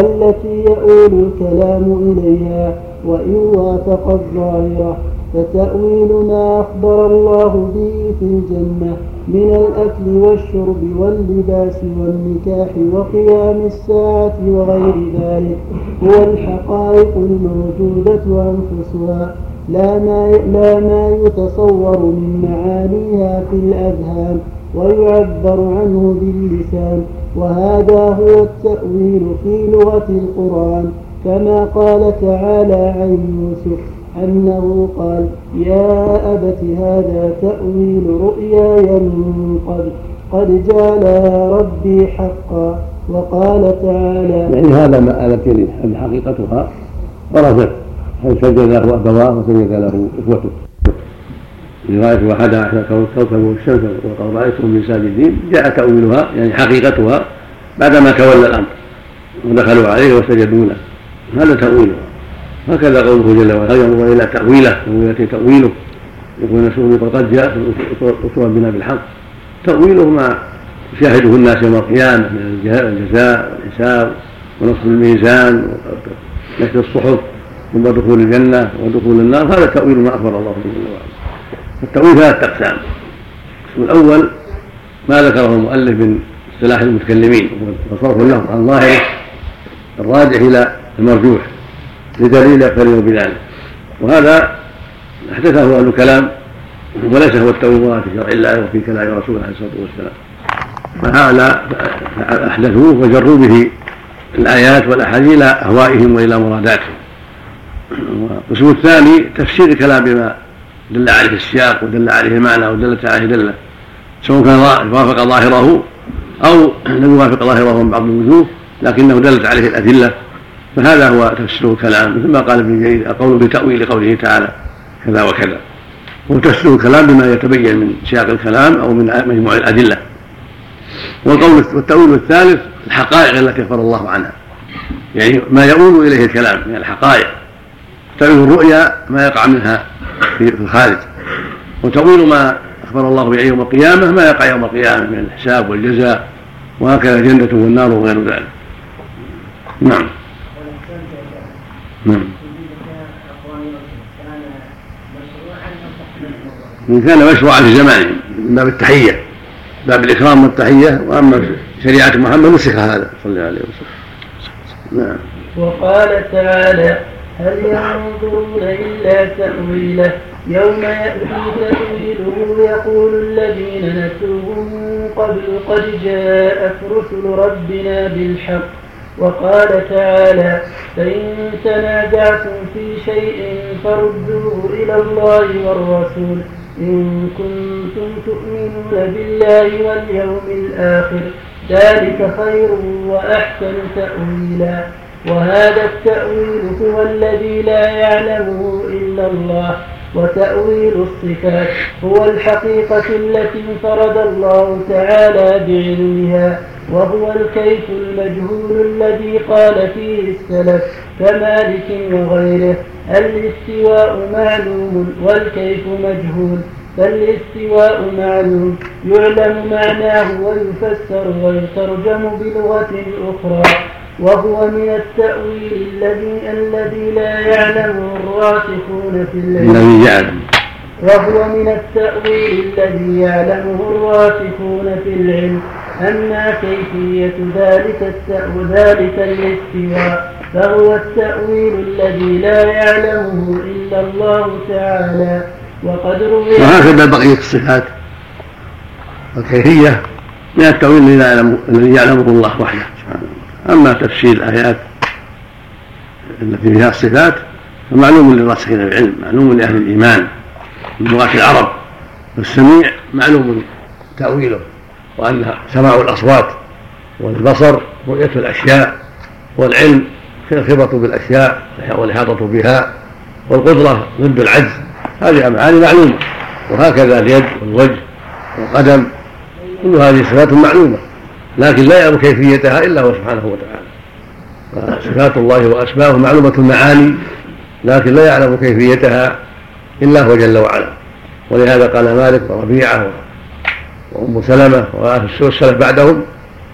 التي يؤول الكلام إليها وإن وافق الظاهرة فتأويل ما أخبر الله به في الجنة من الأكل والشرب واللباس والنكاح وقيام الساعة وغير ذلك هو الحقائق الموجودة أنفسها لا ما, لا ما يتصور من معانيها في الأذهان. ويعبر عنه باللسان. وهذا هو التأويل في لغة القرآن كما قال تعالى عن يوسف أنه قال يا أبت هذا تأويل رؤياي من قبل. قد جعلها ربي حقا. وقال تعالى يعني هذا ما التي حقيقتها ورثت حيث سجد له أبواه وسجد له إخوته. رأيت أحد عشر كوكب والشمس وقد رأيتم من ساجدين جاء تأويلها يعني حقيقتها بعدما تولى الأمر. ودخلوا عليه وسجدوا له. هذا تأويلها هكذا قوله جل وعلا ينظر إلى تأويله؟ تاويله تأويله. يقول نسوه قد جاء اصول بنا بالحق. تأويله ما يشاهده الناس يوم القيامة من الجزاء والحساب ونصب الميزان ونشر الصحف ثم دخول الجنة ودخول النار. هذا تأويل ما أخبر الله جل وعلا التأويل ثلاثة أقسام. القسم الأول ما ذكره المؤلف من اصطلاح المتكلمين وصرف اللفظ عن ظاهره الراجح إلى المرجوح لدليل يقترن بذلك. وهذا احدثه أهل الكلام وليس هو التوبه في شرع الله وفي كلام رسوله عليه الصلاة والسلام. فهذا أحدثوه وجروا به الآيات والأحاديث إلى أهوائهم وإلى مراداتهم. والقسم الثاني تفسير الكلام بما دل عليه السياق ودل عليه المعنى ودلت عليه دلة. سواء كان وافق ظاهره أو لم يوافق ظاهره من بعض الوجوه لكنه دلت عليه الأدلة. فهذا هو تفسير الكلام مثل ما قال ابن جرير القول بتأويل قوله تعالى كذا وكذا. وتفسير الكلام بما يتبين من سياق الكلام أو من مجموع الأدلة. والقول والتأويل الثالث الحقائق التي اخبر الله عنها. يعني ما يؤول إليه الكلام من الحقائق. تأويل الرؤيا ما يقع منها في الخارج وتأويل ما أخبر الله به يوم القيامة ما يقع يوم القيامة من الحساب والجزاء وهكذا الجنة والنار وغير ذلك. نعم. نعم. إن كان مشروعا في زمانه من باب التحية باب الإكرام والتحية وأما شريعة محمد نسخ هذا صلى الله عليه وسلم. نعم. وقال تعالى هل ينظرون إلا تأويله؟ يوم يأتي تأويله يقول الذين نسوه من قبل قد جاءت رسل ربنا بالحق وقال تعالى فإن تنازعتم في شيء فردوه إلى الله والرسول إن كنتم تؤمنون بالله واليوم الآخر. ذلك خير وأحسن تأويلا. وهذا التأويل هو الذي لا يعلمه إلا الله وتأويل الصفات هو الحقيقة التي انفرد الله تعالى بعلمها وهو الكيف المجهول الذي قال فيه السلف كمالك وغيره الاستواء معلوم والكيف مجهول فالاستواء معلوم يعلم معناه ويفسر ويترجم بلغة أخرى. وهو من التأويل الذي الذي لا يعلمه الراسخون في العلم الذي يعلم. وهو من التأويل الذي يعلمه الراسخون في العلم. أما كيفية ذلك التأويل ذلك الاستواء فهو التأويل الذي لا يعلمه إلا الله تعالى. وقد روي وهكذا بقية الصفات. الكيفية من التأويل الذي يعلمه الله وحده. أما تفسير الآيات التي فيها الصفات فمعلوم للراسخين في العلم معلوم لأهل الإيمان من لغة العرب والسميع معلوم تأويله وأن سماع الأصوات والبصر رؤية الأشياء والعلم الخبرة بالأشياء والإحاطة بها والقدرة ضد العجز هذه معاني معلومة وهكذا اليد والوجه والقدم كل هذه صفات معلومة. لكن لا يعلم كيفيتها إلا هو سبحانه وتعالى. فصفات الله وأسماؤه معلومة المعاني لكن لا يعلم كيفيتها إلا هو جل وعلا. ولهذا قال مالك وربيعة وأم سلمة والسلف بعدهم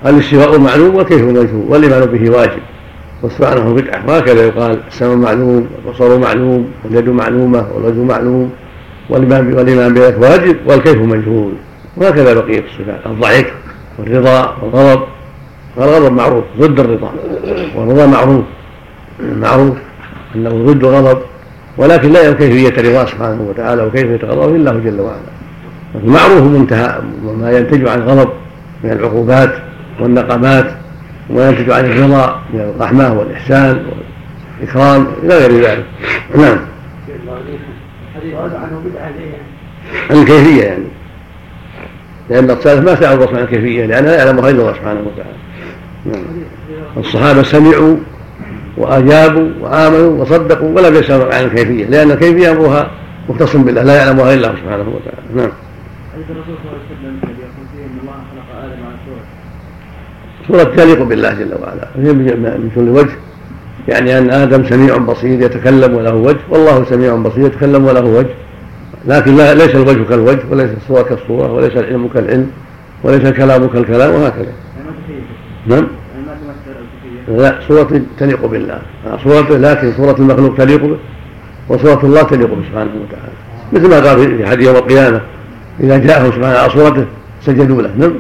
الاستواء معلوم والكيف مجهول والإيمان به واجب. والسبحانه بدعة. وهكذا يقال السماء معلوم والبصر معلوم واليد معلومة والوجه معلوم والإيمان بذلك واجب والكيف مجهول؟ وهكذا بقية الصفات. الضحك والرضا والغضب والغضب معروف ضد الرضا والرضا معروف معروف أنه ضد الغضب ولكن لا يعلم كيفيه رضاه سبحانه وتعالى وكيفيه غضبه إلا هو جل وعلا. معروف منتهى ما ينتج عن الغضب من العقوبات والنقمات وما ينتج عن الرضا من الرحمة والإحسان والإكرام إلى غير ذلك. نعم. الكيفية يعني. لأن السلف ما سألوا الرسول عن الكيفية لأنها يعلمها إلا الله سبحانه وتعالى. نعم. الصحابة سمعوا وأجابوا وآمنوا وصدقوا ولم يسألوا عن الكيفية لأن الكيفية أمرها مختص بالله لا يعلمها إلا الله سبحانه وتعالى. نعم. الرسول صلى الله عليه وسلم يقول فيه ان الله خلق آدم على تليق بالله جل وعلا. من كل وجه. يعني أن آدم سميع بصير يتكلم وله وجه والله سميع بصير يتكلم وله وجه. لكن لا ليس الوجه كالوجه وليس الصورة كالصورة وليس العلم كالعلم وليس الكلام كالكلام وهكذا. نعم؟ لا صورة تليق بالله. صورته لكن صورة المخلوق تليق به وصورة الله تليق به سبحانه وتعالى. مثل ما قال في حديث يوم القيامة إذا جاءه سبحانه على صورته سجدوا له. نعم؟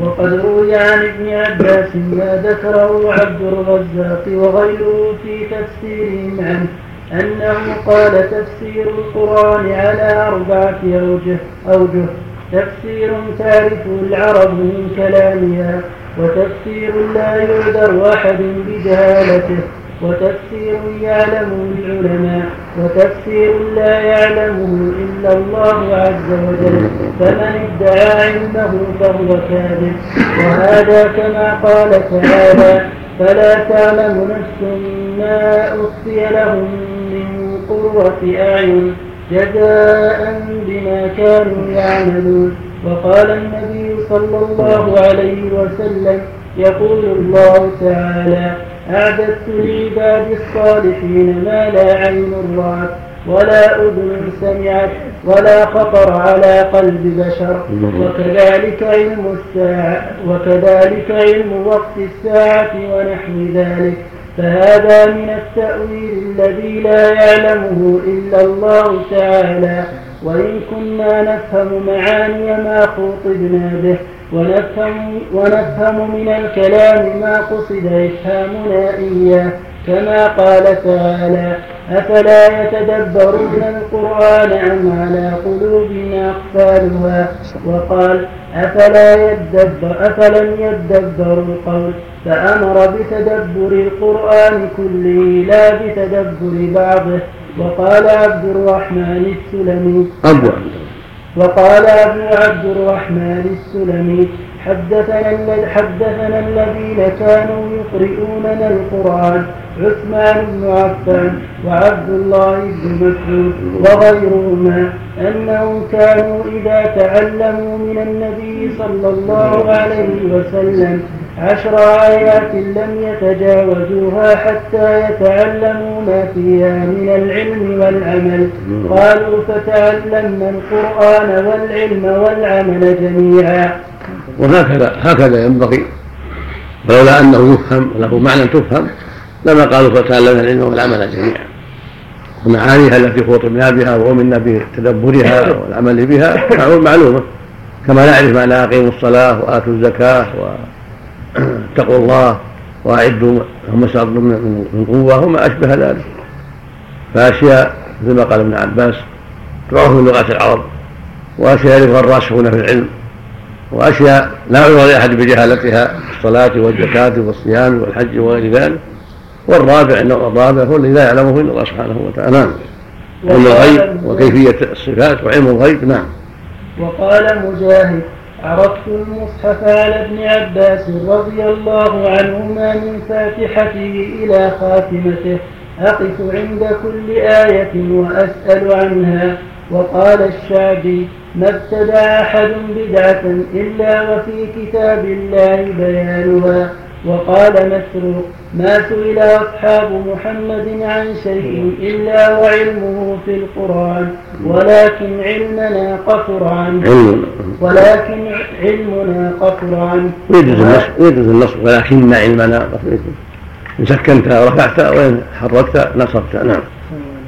وقد روي عن ابن عباس ما ذكره عبد الرزاق وغيره في تفسيرهم عنه. أنه قال تفسير القرآن على أربعة أوجه أوجه. تفسير تعرفه العرب من كلامها وتفسير لا يعذر أحد بجهالته وتفسير يعلمه العلماء وتفسير لا يعلمه إلا الله عز وجل. فمن ادعى علمه فهو كاذب. وهذا كما قال تعالى فلا تعلم نفس ما أخفي لهم قرة أعين جزاء بما كانوا يعملون. وقال النبي صلى الله عليه وسلم يقول الله تعالى أعددت لعبادي الصالحين ما لا عين رأت ولا أذن سمعت ولا خطر على قلب بشر. وكذلك علم الساعة وكذلك علم وقت الساعة ونحو ذلك. فهذا من التأويل الذي لا يعلمه إلا الله تعالى. وإن كنا نفهم معاني ما خوطبنا به ونفهم, ونفهم من الكلام ما قصد إفهامنا إياه كما قال تعالى أفلا يتدبرون القرآن أم على قلوب أقفالها؟ وقال أفلا يدبر أفلم يدبروا القول؟ فأمر بتدبر القرآن كله لا بتدبر بعضه. وقال عبد الرحمن السلمي أبو وقال أبو عبد الرحمن السلمي حدثنا حدثنا الذين كانوا يقرؤوننا القرآن عثمان بن عفان وعبد الله بن مسعود وغيرهما أنهم كانوا إذا تعلموا من النبي صلى الله عليه وسلم عشر آيات لم يتجاوزوها حتى يتعلموا ما فيها من العلم والعمل. قالوا فتعلمنا القرآن والعلم والعمل جميعا. وهكذا هكذا ينبغي. ولولا أنه يفهم له معنى تفهم لما قالوا فتعلمنا العلم والعمل جميعا. ومعانيها التي خطبنا بها وأمنا بتدبرها والعمل بها معلومة كما نعرف معنى أقيموا الصلاة وآتوا الزكاة واتقوا الله وأعدوا هم استعدوا من قوة وما أشبه ذلك. فأشياء مثل ما قال ابن عباس تعرف من لغات العرب. وأشياء يعرفها الراسخون في العلم. وأشياء لا عذر لأحد بجهالتها الصلاة والزكاة والصيام والحج وغير ذلك. والرابع النوع الرابع هو الذي لا يعلمه إلا الله سبحانه وتعالى. نعم علم الغيب وكيفية الصفات وعلم الغيب نعم. وقال مجاهد عرضت المصحف على ابن عباس رضي الله عنهما من فاتحته إلى خاتمته. أقف عند كل آية وأسأل عنها. وقال الشعبي ما ابتدع أحد بدعة إلا وفي كتاب الله بيانها. وقال مسروق ما سئل أصحاب محمد عن شيء إلا وعلمه في القرآن ولكن علمنا قصر عنه. ولكن علمنا قصر عنه. يجوز النصب يجوز النصب ولكن علمنا قصر إن سكنت رفعت وإن حركت نصبت. نعم.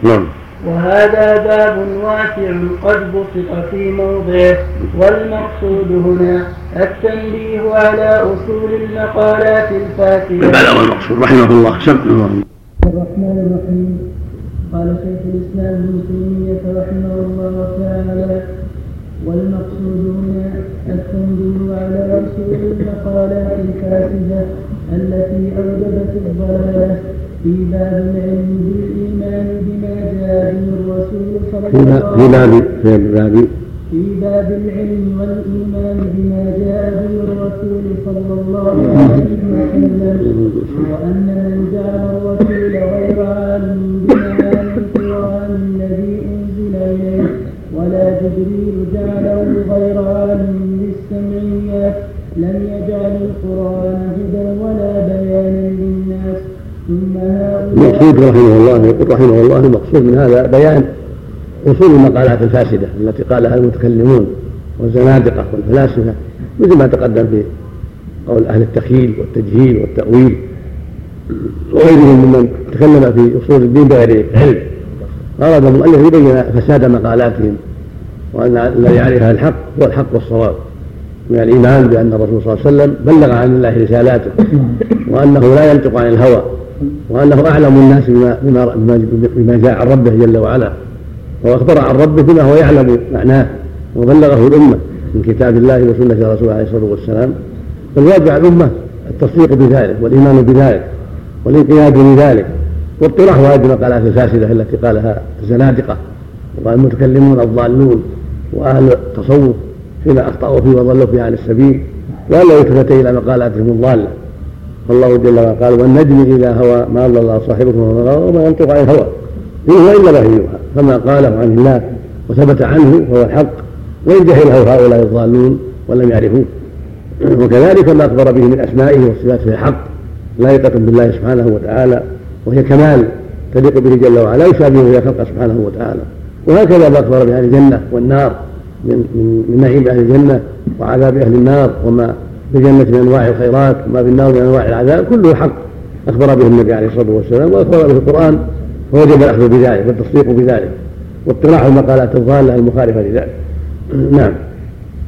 نعم. وهذا باب واسع قد بسط في موضعه والمقصود هنا التنبيه على أصول المقالات الفاسدة بلغ المقصود رحمه الله سمع الرحمن الرحيم. قال شيخ الإسلام ابن تيمية رحمه الله تعالى والمقصود هنا التنبيه على أصول المقالات الفاسدة التي أوجبت الضلالة. في باب العلم بالإيمان بما جاء به الرسول صلى الله عليه وسلم في باب في باب العلم والإيمان بما جاء به الرسول صلى الله عليه وسلم وأن من جعل الرسول غير عالم بمعاني القرآن الذي أنزل إليه ولا جبريل جعله غير عالم بالسمعيات لم يجعل القرآن هدى ولا للناس المقصود رحمه الله يقول رحمه الله المقصود من هذا بيان أصول المقالات الفاسدة التي قالها المتكلمون والزنادقة والفلاسفة مثل ما تقدم في قول أهل التخيل والتجهيل والتأويل. وغيرهم ممن تكلم في أصول الدين بغير علم. أراد المؤلف يبين فساد مقالاتهم وأن الذي عليها الحق هو الحق والصواب. من الإيمان بأن الرسول صلى الله عليه وسلم بلغ عن الله رسالاته وأنه لا ينطق عن الهوى وأنه أعلم الناس بما بما بما جاء عن ربه جل وعلا وأخبر عن ربه بما هو يعلم معناه وبلغه الأمة من كتاب الله وسنة رسوله عليه الصلاة والسلام. فالواجب على الأمة التصديق بذلك والإيمان بذلك والانقياد لذلك واطلاع هذه المقالات الفاسده التي قالها الزنادقه وقال المتكلمون الضالون وأهل التصوف فيما أخطأوا فيه وضلوا فيه عن السبيل والا يلتفت إلى مقالاتهم الضالة. والله جل وعلا قال والنجم إذا هوى ما ضل الله صاحبكم وما ينطق عن الهوى. إن هو إلا وحي يوحى. فما قاله عن الله وثبت عنه فهو الحق. وإن جهله هؤلاء الضالون ولم يعرفوه. وكذلك ما أخبر به من أسمائه وصفاته الحق لائقة بالله سبحانه وتعالى وهي كمال تليق به جل وعلا لا يشابهه فيها خلقه سبحانه وتعالى. وهكذا ما أخبر بأهل الجنة والنار. من من نعيم أهل الجنة وعذاب أهل النار وما في الجنه من أنواع الخيرات وما في النار من أنواع العذاب كله حق. أخبر به النبي عليه الصلاة والسلام وأخبر به القرآن فوجب الأخذ بذلك والتصديق بذلك واطلاع المقالات الضالة المخالفة لذلك. نعم.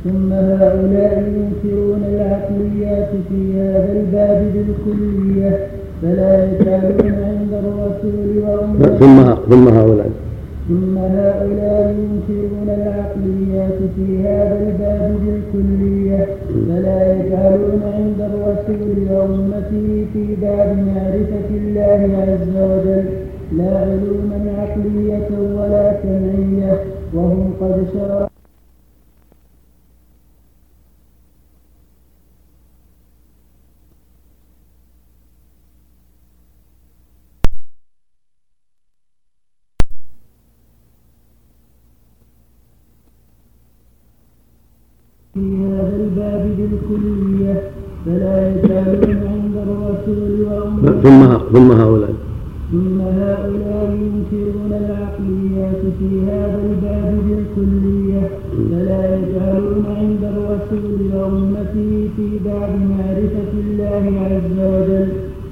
ثم هؤلاء ينكرون العقليات في هذا الباب بالكلية فلا يجعلون عند الرسول وأمته ثم ثم هؤلاء. ثم هؤلاء ينكرون العقليات في هذا الباب بالكلية فلا يجعلون عند الرسول وأمته في باب معرفة الله عز وجل لا علوما عقلية ولا سمعية وهم قد شرعوا في هذا الباب بالكلية فلا يزالون عند الرسول وأمته ثم ثم هؤلاء. ثم هؤلاء ينكرون العقليات في هذا الباب بالكلية فلا يجعلون عند الرسول وأمته في باب معرفة الله عز وجل.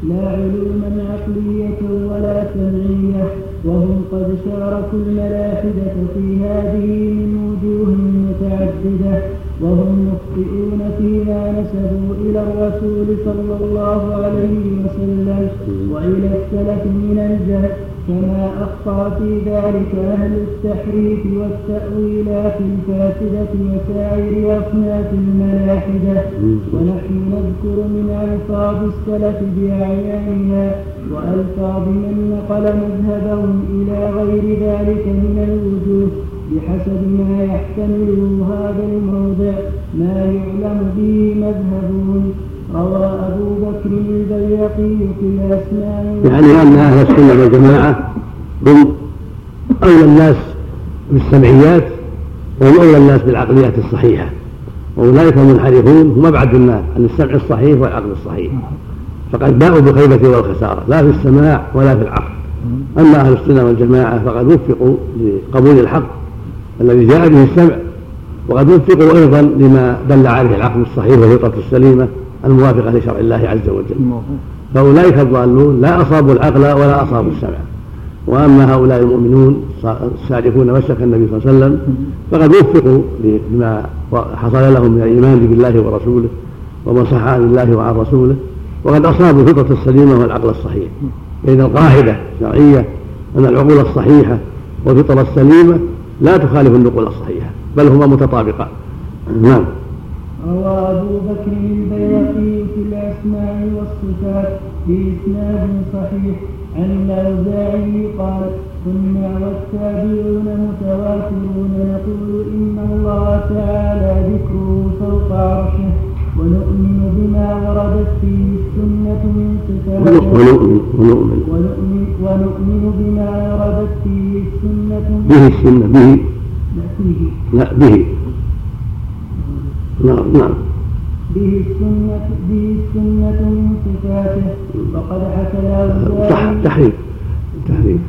لا علوما عقلية ولا سمعية وهم قد شاركوا الملاحدة في هذه من وجوه متعددة. وهم مخطئون فيما نسبوا إلى الرسول صلى الله عليه وسلم وإلى السلف من الجهل كما أخطأ في ذلك أهل التحريف والتأويلات الفاسدة وسائر أصناف الملاحدة. ونحن نذكر من ألفاظ السلف بأعيانها وألفاظ من نقل مذهبهم إلى غير ذلك من الوجوه. بحسب ما يحتمله هذا الموضع ما يعلم به مذهبهم. روى أبو بكر البيقي في الأسماء. يعني أن أهل السنة والجماعة هم أولى الناس بالسمعيات وهم أولى الناس بالعقليات الصحيحة. وأولئك المنحرفون هم أبعد الناس عن السمع الصحيح والعقل الصحيح. فقد باءوا بالخيبة والخسارة لا في السماع ولا في العقل. أما أهل السنة والجماعة فقد وفقوا لقبول الحق الذي جاء به السمع وقد وفقوا أيضا لما دل عليه العقل الصحيح والفطره السليمة الموافقة لشرع الله عز وجل. فأولئك الضالون لا أصابوا العقل ولا أصابوا السمع. وأما هؤلاء المؤمنون السالكون مسلك النبي صلى الله عليه وسلم فقد وفقوا لما حصل لهم من الإيمان بالله ورسوله وما صح عن الله وعن رسوله وقد أصابوا الفطره السليمة والعقل الصحيح. بين القاعدة الشرعية أن العقول الصحيحة والفطره السليمة لا تخالف النقول الصحيحة بل هما متطابقان. نعم. روى أبو بكر البيهقي في الأسماء والصفات بإسناد صحيح عن الأوزاعي قال كنا والتابعون متواترون نقول إن الله تعالى ذكره فوق عرشه. ونؤمن بما وردت فيه السنة من صفاته ونؤمن ونؤمن ونؤمن, ونؤمن بما وردت فيه السنة به السنة به. لا فيه لا به نعم نعم. به السنة به السنة من صفاته وقد حكى الأوزاعي تحريف. تحريف.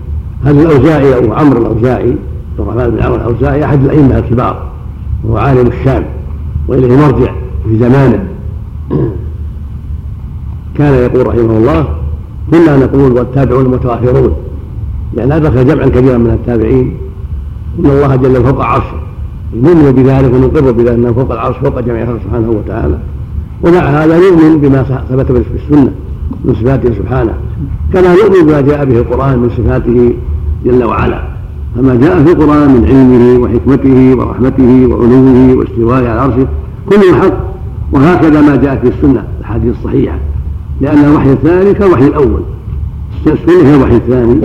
هذا الأوزاعي أو عمرو الأوزاعي. عبد الرحمن بن عمرو الأوزاعي أحد الأئمة الكبار. وهو عالم الشام. وإليه مرجع. في زمانه. كان يقول رحمه الله كنا نقول والتابعون متوافرون يعني أدرك جمعا كبيرا من التابعين إن الله جل فوق عرشه نؤمن بذلك ونقر بذلك انه فوق العرش فوق جميع سبحانه وتعالى. ومع هذا نؤمن بما ثبت في السنة من صفاته سبحانه. كما نؤمن بما جاء به القرآن من صفاته جل وعلا. فما جاء في القرآن من علمه وحكمته ورحمته وعلوه واستوائه على عرشه كله حق. وهكذا ما جاء في السنة الأحاديث الصحيحة لأن الوحي الثاني كالوحي الأول. السنة هي الوحي الثاني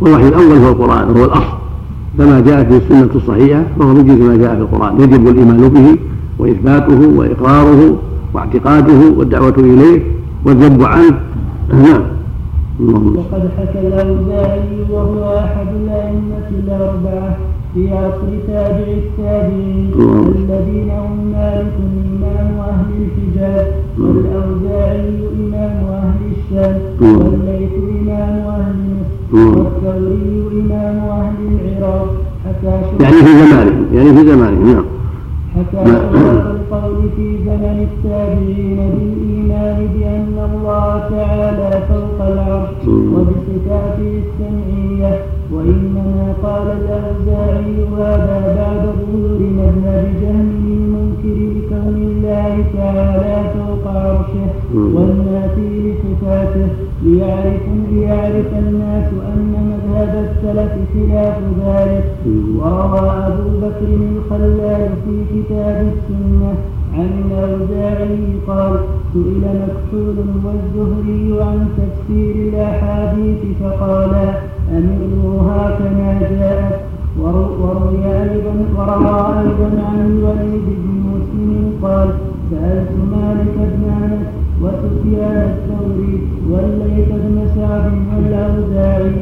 والوحي الأول هو القرآن وهو الأصل. فما جاء في السنة الصحيحة فهو من ما جاء في القرآن. يجب الإيمان به وإثباته وإقراره واعتقاده والدعوة إليه والذب عنه. نعم. وقد حكى الاوزاعي وهو أحد الأئمة الأربعة في عصر تابع التابعين. الذين هم مالك إمام أهل الحجاز والأوزاعي إمام أهل الشام. والليث إمام أهل مصر. والثوري إمام أهل العراق. حتى يعني في زمانهم يعني في زمانهم نعم. حتى شرط القول في زمن التابعين بالإيمان بأن الله تعالى فوق العرش وبصفاته السمعية. وإنما قال الأوزاعي هذا بعد ظهور مذهب جهم المنكر لكون الله تعالى فوق عرشه والنافي لصفاته ليعرف ليعرف الناس أن مذهب السلف خلاف ذلك. وروى أبو بكر الخلال في كتاب السنة عن الأوزاعي قال سئل مكحول والزهري عن تفسير الأحاديث فقالا أمروها كما جاءت وروي أيضا وروى أيضا عن الوليد بن مسلم قال سألت مالك بن أنس وسفيان الثوري والليث بن سعد والأوزاعي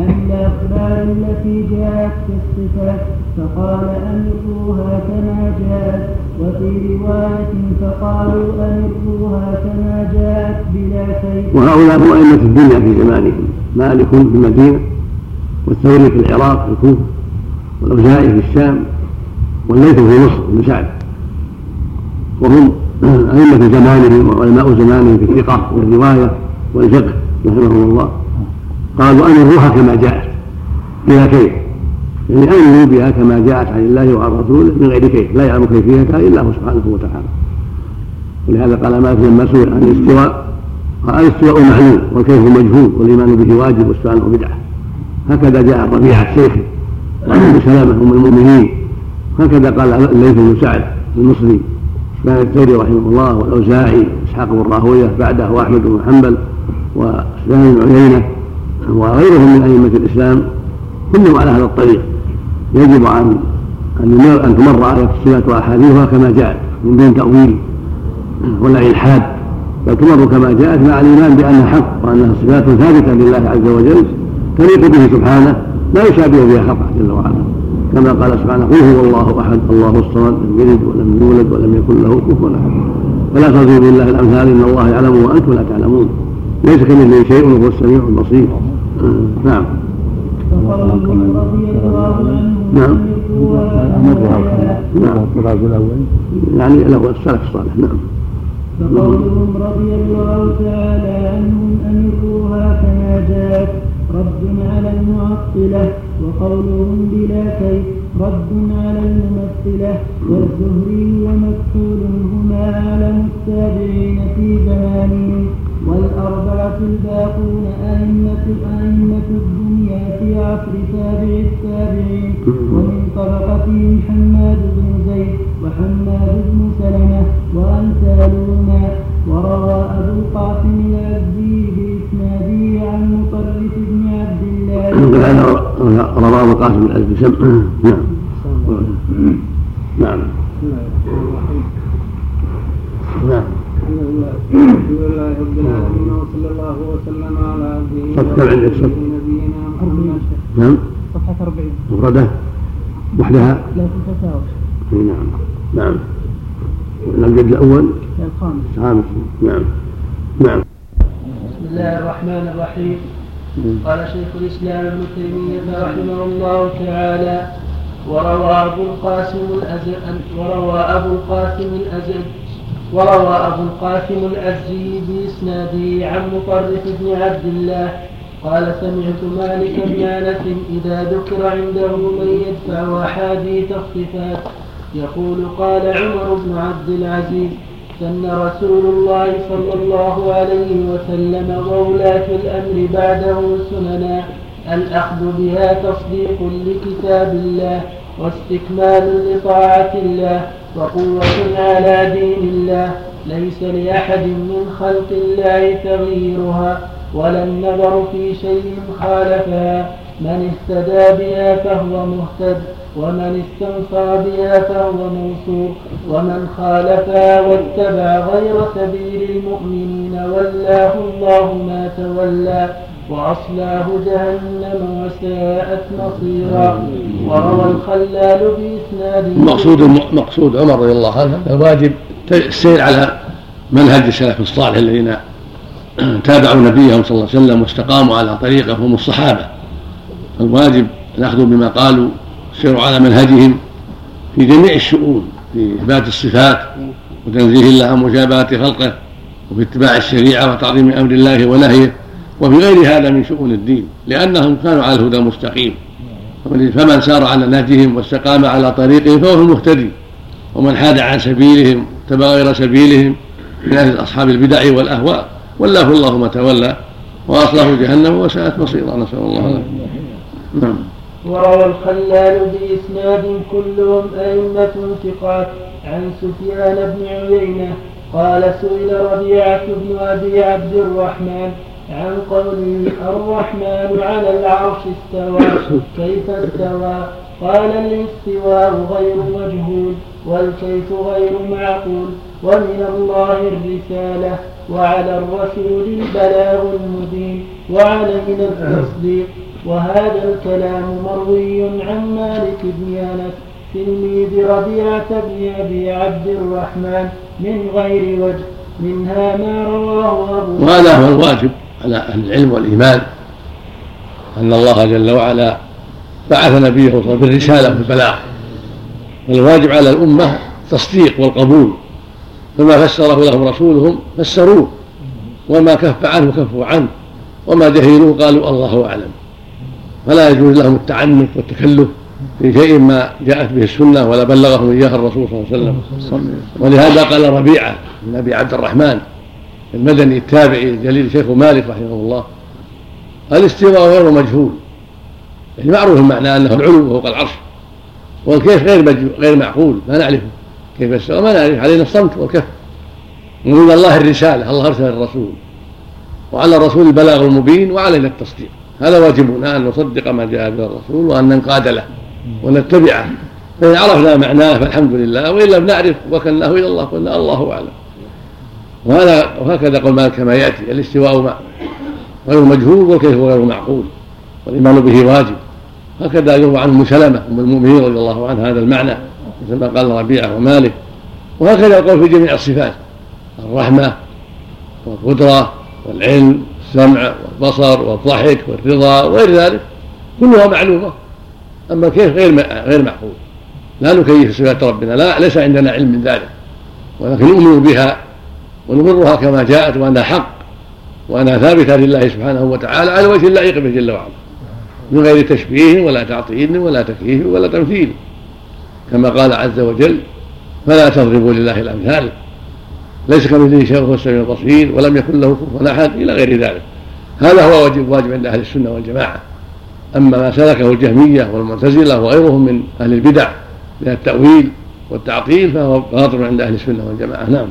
عن الأخبار التي جاءت في الصفات فقال أمروها كما جاءت وفي رواية فقالوا أمروها كما جاءت بلا شيء. وهؤلاء هم أئمة الدنيا في زمانهم. مالك في المدينة والثوري في العراق في الكوفة والأوزاعي في الشام والليث في مصر بن سعد. وهم أئمة زمانهم وعلماء زمانهم في الثقة والرواية والفقه رحمهم الله قالوا أمروها كما جاءت بلا كيف. يعني امنوا بها كما جاءت عن الله وعن رسوله من غير كيف. لا يعلم كيفيتها إلا هو سبحانه وتعالى. ولهذا قال مالك لما سئل عن الاستواء. قال الاستواء معلوم والكيف مجهول والإيمان به واجب والسؤال بدعة. هكذا جاء الربيعه الشيخ وعن سلامه ام المؤمنين. هكذا قال الليث بن سعد المصري سفيان الثوري رحمه الله والأوزاعي إسحاق بن راهوية بعده واحمد بن حنبل وسفيان بن عيينة وغيرهم من أئمة الإسلام كلهم على هذا الطريق. يجب عن أن تمر على الصفات وأحاديثها كما جاءت من دون تأويل ولا الحاد بل تمر كما جاءت مع الإيمان بأنها حق وأنها صفات ثابتة لله عز وجل. تليق به سبحانه لا يشابه بها خلقه جل وعلا كما قال سبحانه قل هو الله أحد الله الصمد لم يلد ولم يولد ولم يكن له كفوا أحد. فلا تضربوا بالله الأمثال إن الله يعلم وأنتم لا تعلمون. ليس كمثله شيء وهو السميع البصير. نعم. عنه نعم. نعم. الأول يعني له السلف الصالح نعم. فقولهم رضي الله تعالى عنهم أمروها كما جاءت رد على المعطلة وقولهم بلا كيف رد على الممثلة والزهري ومكحول هما أعلم التابعين في زمانهم والأربعة الباقون أئمة أئمة الدنيا في عصر تابع التابعين ومن طبقتهم حماد بن زيد وحماد بن سلمة وأمثالهما وروى أبو القاسم الأزدي بإسناده عن مطرف بن عبد الله. روى أبو القاسم الأزدي. نعم. نعم. نعم. الحمد لله رب العالمين وصلى الله وسلم على عبده صف نبينا محمد نعم. صفحة 40 مفردة؟ وحدها؟ لا في الفتاوى. إي نعم. نعم. الجد الأول؟ الخامس الخامس نعم. نعم. بسم الله الرحمن الرحيم. قال شيخ الإسلام ابن تيمية رحمه الله تعالى وروى أبو القاسم الازد وروى أبو القاسم الازد وروى أبو القاسم الازدي بإسناده عن مطرف بن عبد الله قال سمعت مالك بن إذا ذكر عنده من يدفع احاديث الصفات يقول قال عمر بن عبد العزيز سن رسول الله صلى الله عليه وسلم وولاة الأمر بعده سننا الأخذ بها تصديق لكتاب الله واستكمال لطاعة الله وقوة على دين الله ليس لأحد من خلق الله تغييرها ولا النظر في شيء خالفها من اهتدى بها فهو مهتد. ومن استنصر بها فهو منصور ومن خالفها واتبع غير سبيل المؤمنين ولاه الله ما تولى وأصلاه جهنم وساءت مصيرا. وروى الخلال بإسناد المقصود مقصود عمر رضي الله عنه الواجب السير على منهج السلف الصالح الذين تابعوا نبيهم صلى الله عليه وسلم واستقاموا على طريقه هم الصحابة. الواجب الأخذ بما قالوا السير على منهجهم في جميع الشؤون في إثبات الصفات وتنزيه الله عن مشابهه خلقه وفي اتباع الشريعة وتعظيم أمر الله ونهيه وفي غير هذا من شؤون الدين لأنهم كانوا على الهدى المستقيم فمن سار على نهجهم واستقام على طريقهم فهو المهتدي. ومن حاد عن سبيلهم تبع غير سبيلهم من أهل أصحاب البدع والأهواء ولاه الله ما تولى واصله جهنم وساءت مصيرا نسأل الله العافية. نعم. وروى الخلال بإسناد كلهم أئمة ثقات. عن سفيان بن عيينة قال سئل ربيعة بن أبي عبد الرحمن عن قوله الرحمن على العرش استوى كيف استوى؟ قال الاستواء غير مجهول والكيف غير معقول ومن الله الرسالة وعلى الرسول البلاغ المبين وعلينا التصديق. وهذا الكلام مروي عن مالك بن أنس تلميذ ربيعة بن أبي عبد الرحمن من غير وجه منها ما رواه أبو وهذا هو الواجب على أهل العلم والإيمان أن الله جل وعلا بعث نبيه صلى الله عليه وسلم بالرسالة والبلاغ الواجب على الأمة التصديق والقبول. فما فسره لهم رسولهم فسروه وما كف عنه كفوا عنه وما جهلوه قالوا الله أعلم. فلا يجوز لهم التعنت والتكلف في شيء ما جاءت به السنة ولا بلغهم إياه الرسول صلى الله عليه وسلم. ولهذا قال ربيعة بن أبي عبد الرحمن المدني التابعي الجليل شيخ مالك رحمه الله الاستواء غير مجهول. يعني معروف المعنى أنه العلو فوق العرش. والكيف غير غير معقول؟ ما نعرفه. كيف استوى ما نعرف. علينا الصمت والكف. ومن الله الرسالة الله أرسل الرسول. وعلى الرسول البلاغ المبين وعلينا التصديق. هذا واجبنا أن نصدق ما جاء به الرسول وأن ننقاد له ونتبعه. فإن عرفنا معناه فالحمد لله وإن لم نعرف وكلناه إلى الله قلنا الله أعلم. وهذا وهكذا قول مالك كما يأتي الاستواء غير مجهول والكيف غير معقول والإيمان به واجب. هكذا يروى عن ام سلمه أم المؤمنين رضي الله عنها هذا المعنى مثل ما قال ربيعة ومالك. وهكذا يقول في جميع الصفات الرحمة والقدرة والعلم والسمع والبصر والضحك والرضا وغير ذلك كلها معلومة. أما كيف؟ غير غير معقول. لا نكيف صفات ربنا لا ليس عندنا علم من ذلك. ولكن نؤمن بها ونمرها كما جاءت وانها حق وانها ثابته لله سبحانه وتعالى على وجه اللائق به جل وعلا. من غير تشبيه ولا تعطيل ولا تكييف ولا تمثيل. كما قال عز وجل فلا تضربوا لله الأمثال ليس كمثله شيء وهو السميع البصير ولم يكن له كفوا أحد إلى غير ذلك. هذا هو واجب واجب عند أهل السنة والجماعة. أما ما سلكه الجهمية والمعتزلة وغيرهم من أهل البدع من التأويل والتعطيل فهو باطل عند أهل السنة والجماعة. نعم.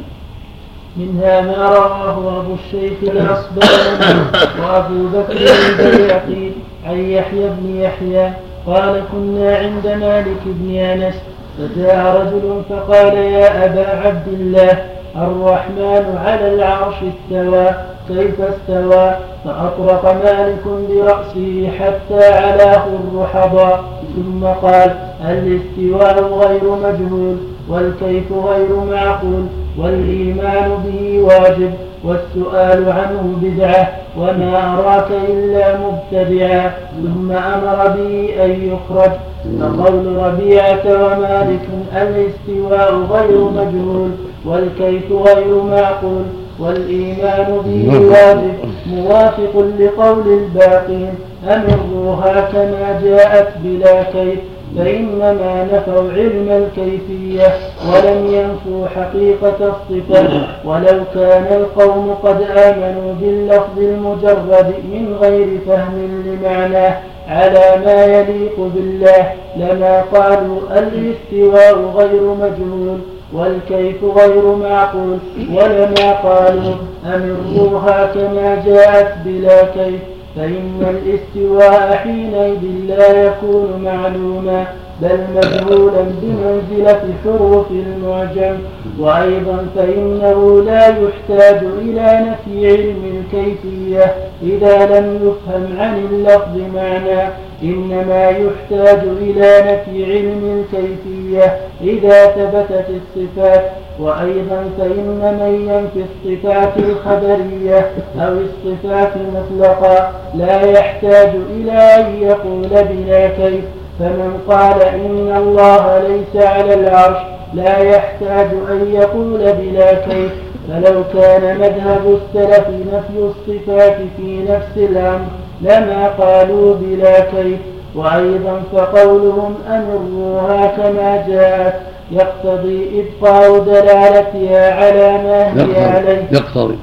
منها ما رواه أبو الشيخ الأصبهاني وأبو بكر البيعقي عن يحيى بن يحيى قال كنا عند مالك بن أنس فجاء رجل فقال يا أبا عبد الله الرحمن على العرش استوى كيف استوى؟ فأطرق مالك برأسه حتى علاه الرحضاء ثم قال الاستواء غير مجهول والكيف غير معقول والإيمان به واجب. والسؤال عنه بدعة وما أراك إلا مبتدعا ثم أمر به أن يخرج. فقول ربيعة ومالك الاستواء غير مجهول والكيف غير معقول والإيمان به واجب موافق لقول الباقين. أمروها كما جاءت بلا كيف. فإنما نفوا علم الكيفية ولم ينفوا حقيقة الصفة. ولو كان القوم قد آمنوا باللفظ المجرد من غير فهم لمعناه على ما يليق بالله لما قالوا الاستواء غير مجهول والكيف غير معقول ولما قالوا أمروها كما جاءت بلا كيف. فإن الاستواء حينئذ لا يكون معلوما بل مجهولا بمنزلة حروف المعجم. وأيضا فإنه لا يحتاج إلى نفي علم الكيفية إذا لم يفهم عن اللفظ معنى. إنما يحتاج إلى نفي علم الكيفية إذا ثبتت الصفات. وأيضا فإن من ينفي الصفات الخبرية أو الصفات مطلقا لا يحتاج إلى أن يقول بلا كيف فمن قال إن الله ليس على العرش لا يحتاج أن يقول بلا كيف. فلو كان مذهب السلف نفي الصفات في نفس الأمر لما قالوا بلا كيف. وأيضا فقولهم أمروها كما جاءت يقتضي إبقاء دلالتها على ما هي عليه. يقتضي.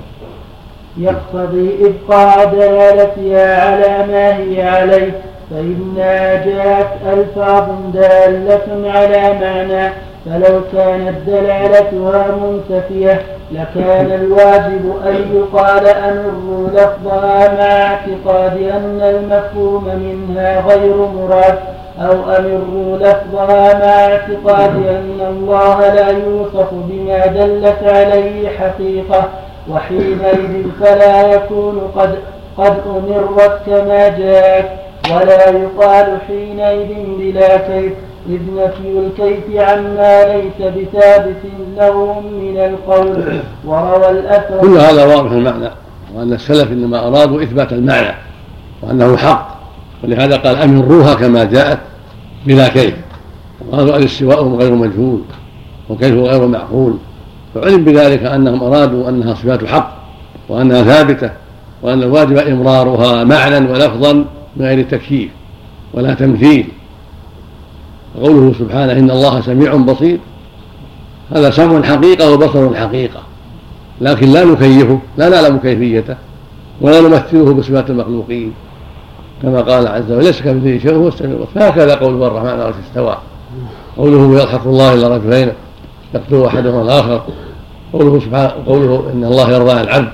يقتضي إبقاء دلالتها على ما هي عليه. فإنها جاءت ألفاظ دالة على معنى فلو كانت دلالتها منتفية لكان الواجب أن يقال أمر لفظها مع اعتقاد أن المفهوم منها غير مراد. أو أمر لفظها مع اعتقاد أن الله لا يوصف بما دلت عليه حقيقة وحينئذ فلا يكون قد قد أمرت كما جاءت ولا يقال حينئذ بلا كيف إذ نفي الكيف عما ليس بثابت له من القول وروى الأثر كل هذا واضح المعنى وأن السلف إنما أرادوا إثبات المعنى وأنه حق. ولهذا قال أمروها كما جاءت بلا كيف قالوا الاستواء غير مجهول وكيف غير معقول. فعلم بذلك أنهم أرادوا أنها صفات حق وأنها ثابتة وأن الواجب إمرارها معنى ولفظا من غير تكييف ولا تمثيل. قوله سبحانه إن الله سميع بصير. هذا سمع حقيقة وبصر حقيقة. لكن لا نكيفه لا نعلم كيفيته ولا نمثله بصفات المخلوقين. كما قال عز وجل ليس كمثله شيء هو السميع البصير. هكذا قوله الرحمن على استوى. قوله يضحك الله إلا رجلين يقتل أحدهما الآخر. قوله سبحانه قوله إن الله يرضى عن العبد.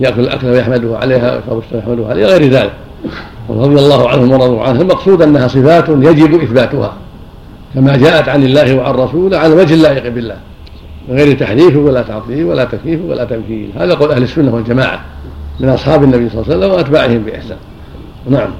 يأكل الأكل ويحمده عليها ويشرب الشرب ويحمده عليها غير ذلك. ورضي الله عنهم ورضوا عنه. المقصود أنها صفات يجب إثباتها. كما جاءت عن الله وعن رسوله على الوجه اللائق بالله. من غير تحريف ولا تعطيل ولا تكييف ولا تمثيل هذا قول أهل السنة والجماعة من أصحاب النبي صلى الله عليه وسلم وأتباعهم بإحسان. نعم.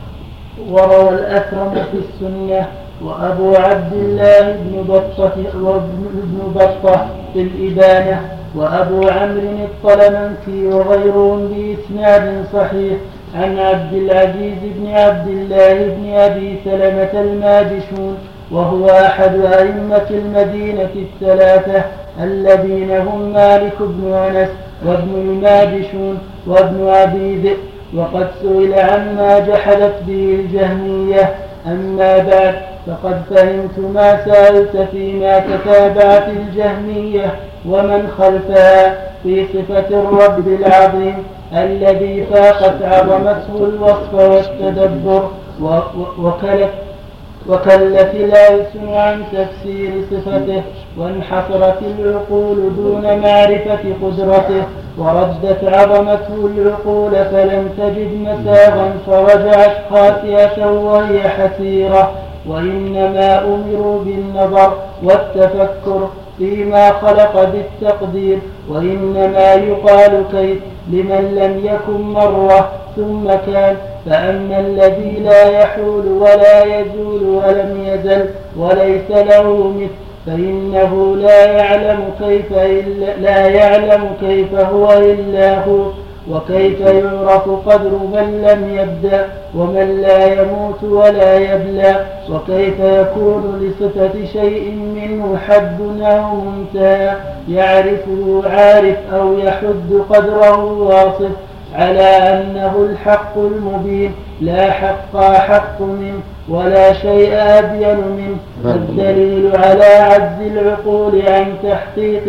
وروى الأكرم في السنة وأبو عبد الله بن بطة وابن بطة في الإبانة وأبو عمرو الطلمنكي وغيرهم بإسناد صحيح عن عبد العزيز بن عبد الله بن أبي سلمة الماجشون وهو أحد أئمة المدينة الثلاثة الذين هم مالك بن أنس وابن الماجشون وابن أبي ذئب وقد سئل عما جحدت به الجهمية. أما بعد فقد فهمت ما سألت فيما تتابعت الجهمية ومن خلفها في صفة الرب العظيم الذي فاقت عظمته الوصف والتدبر وكلف وكلت الألسن عن تفسير صفته وانحصرت العقول دون معرفة قدرته وردت عظمته العقول فلم تجد مساغا فرجعت خاسئة وهي حسيرة. وإنما أمروا بالنظر والتفكر فيما خلق بالتقدير وإنما يقال كيف لمن لم يكن مرة ثم كان فأما الذي لا يحول ولا يزول ولم يزل وليس له مثل فإنه لا يعلم كيف إلا لا يعلم كيف هو إلا هو وكيف يعرف قدر من لم يبدأ ومن لا يموت ولا يبلى وكيف يكون لصفة شيء منه حد أو منتهى يعرفه عارف أو يحد قدره واصف. على أنه الحق المبين لا حق أحق منه ولا شيء أبين منه. الدليل على عجز العقول عن تحقيق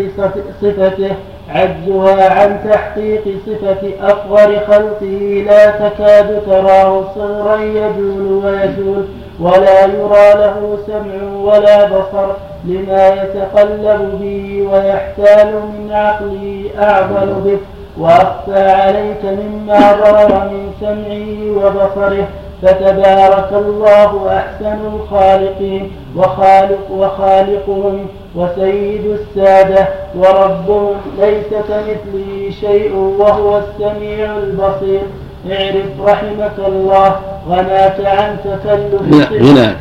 صفته عجزها عن تحقيق صفة أصغر خلقه. لا تكاد تراه صغرا يجول ويجول ولا يرى له سمع ولا بصر لما يتقلب به ويحتال من عقله أعظم به وأخفى عليك مما ظهر من سمعه وبصره فتبارك الله أحسن الخالقين وخالق وخالقهم وسيد السادة وربهم ليس كمثله شيء وهو السميع البصير. اعرف رحمك الله غناك عن تكلف غناك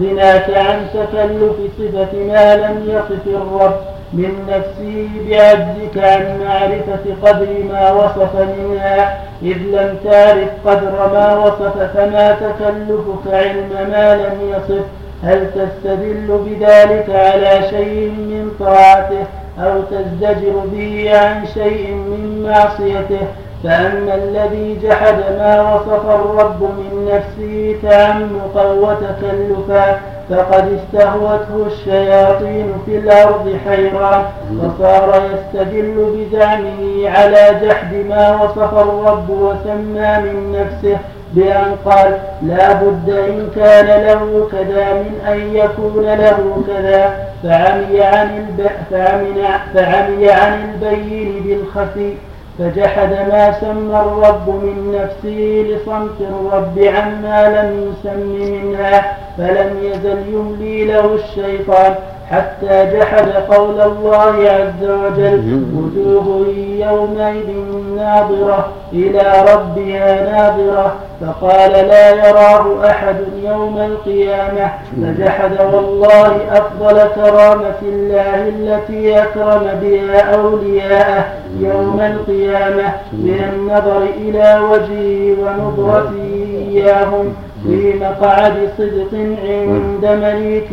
غناك عن تكلف صفة ما لم يصف الرب. من نفسه بعجزك عن معرفة قدر ما وصف منها إذ لم تعرف قدر ما وصف فما تكلفك علم ما لم يصف. هل تستدل بذلك على شيء من طاعته أو تزدجر به عن شيء من معصيته؟ فأما الذي جحد ما وصف الرب من نفسه تعمقا وتكلفا فقد استهوته الشياطين في الأرض حيران وصار يستدل بزعمه على جحد ما وصف الرب وسمى من نفسه بأن قال لا بد إن كان له كذا من أن يكون له كذا. فعمي عن الب... فعمي... فعمي عن البين بالخفي. فجحد ما سمى الرب من نفسه لصمت الرب عما لم يسم منها فلم يزل يملي له الشيطان حتى جحد قول الله عز وجل وجوه يومئذ ناظرة إلى ربها ناظرة فقال لا يراه أحد يوم القيامة. فجحد والله أفضل كرامة الله التي أكرم بها أولياءه يوم القيامة من النظر إلى وجهه ونظرته إياهم في مقعد صدق عند مليك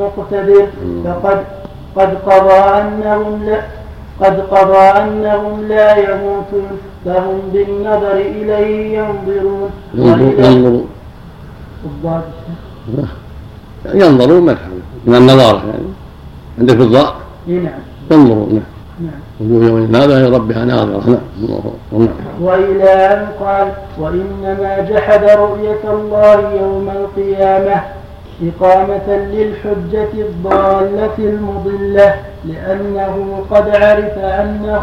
مقتدر. فقد قد قضى أنهم لا قد قضى أنهم لا يموتون. فهم بالنظر إليه ينظرون. ينظرون. ينظرون مدحا من النظارة يعني عندك الضاء. نعم. ينظرون. نعم. وجوه يوم هذا ربها ناظرة نعم. وإلى أن قال وإنما جحد رؤية الله يوم القيامة. إقامة للحجة الضالة المضلة لأنه قد عرف أنه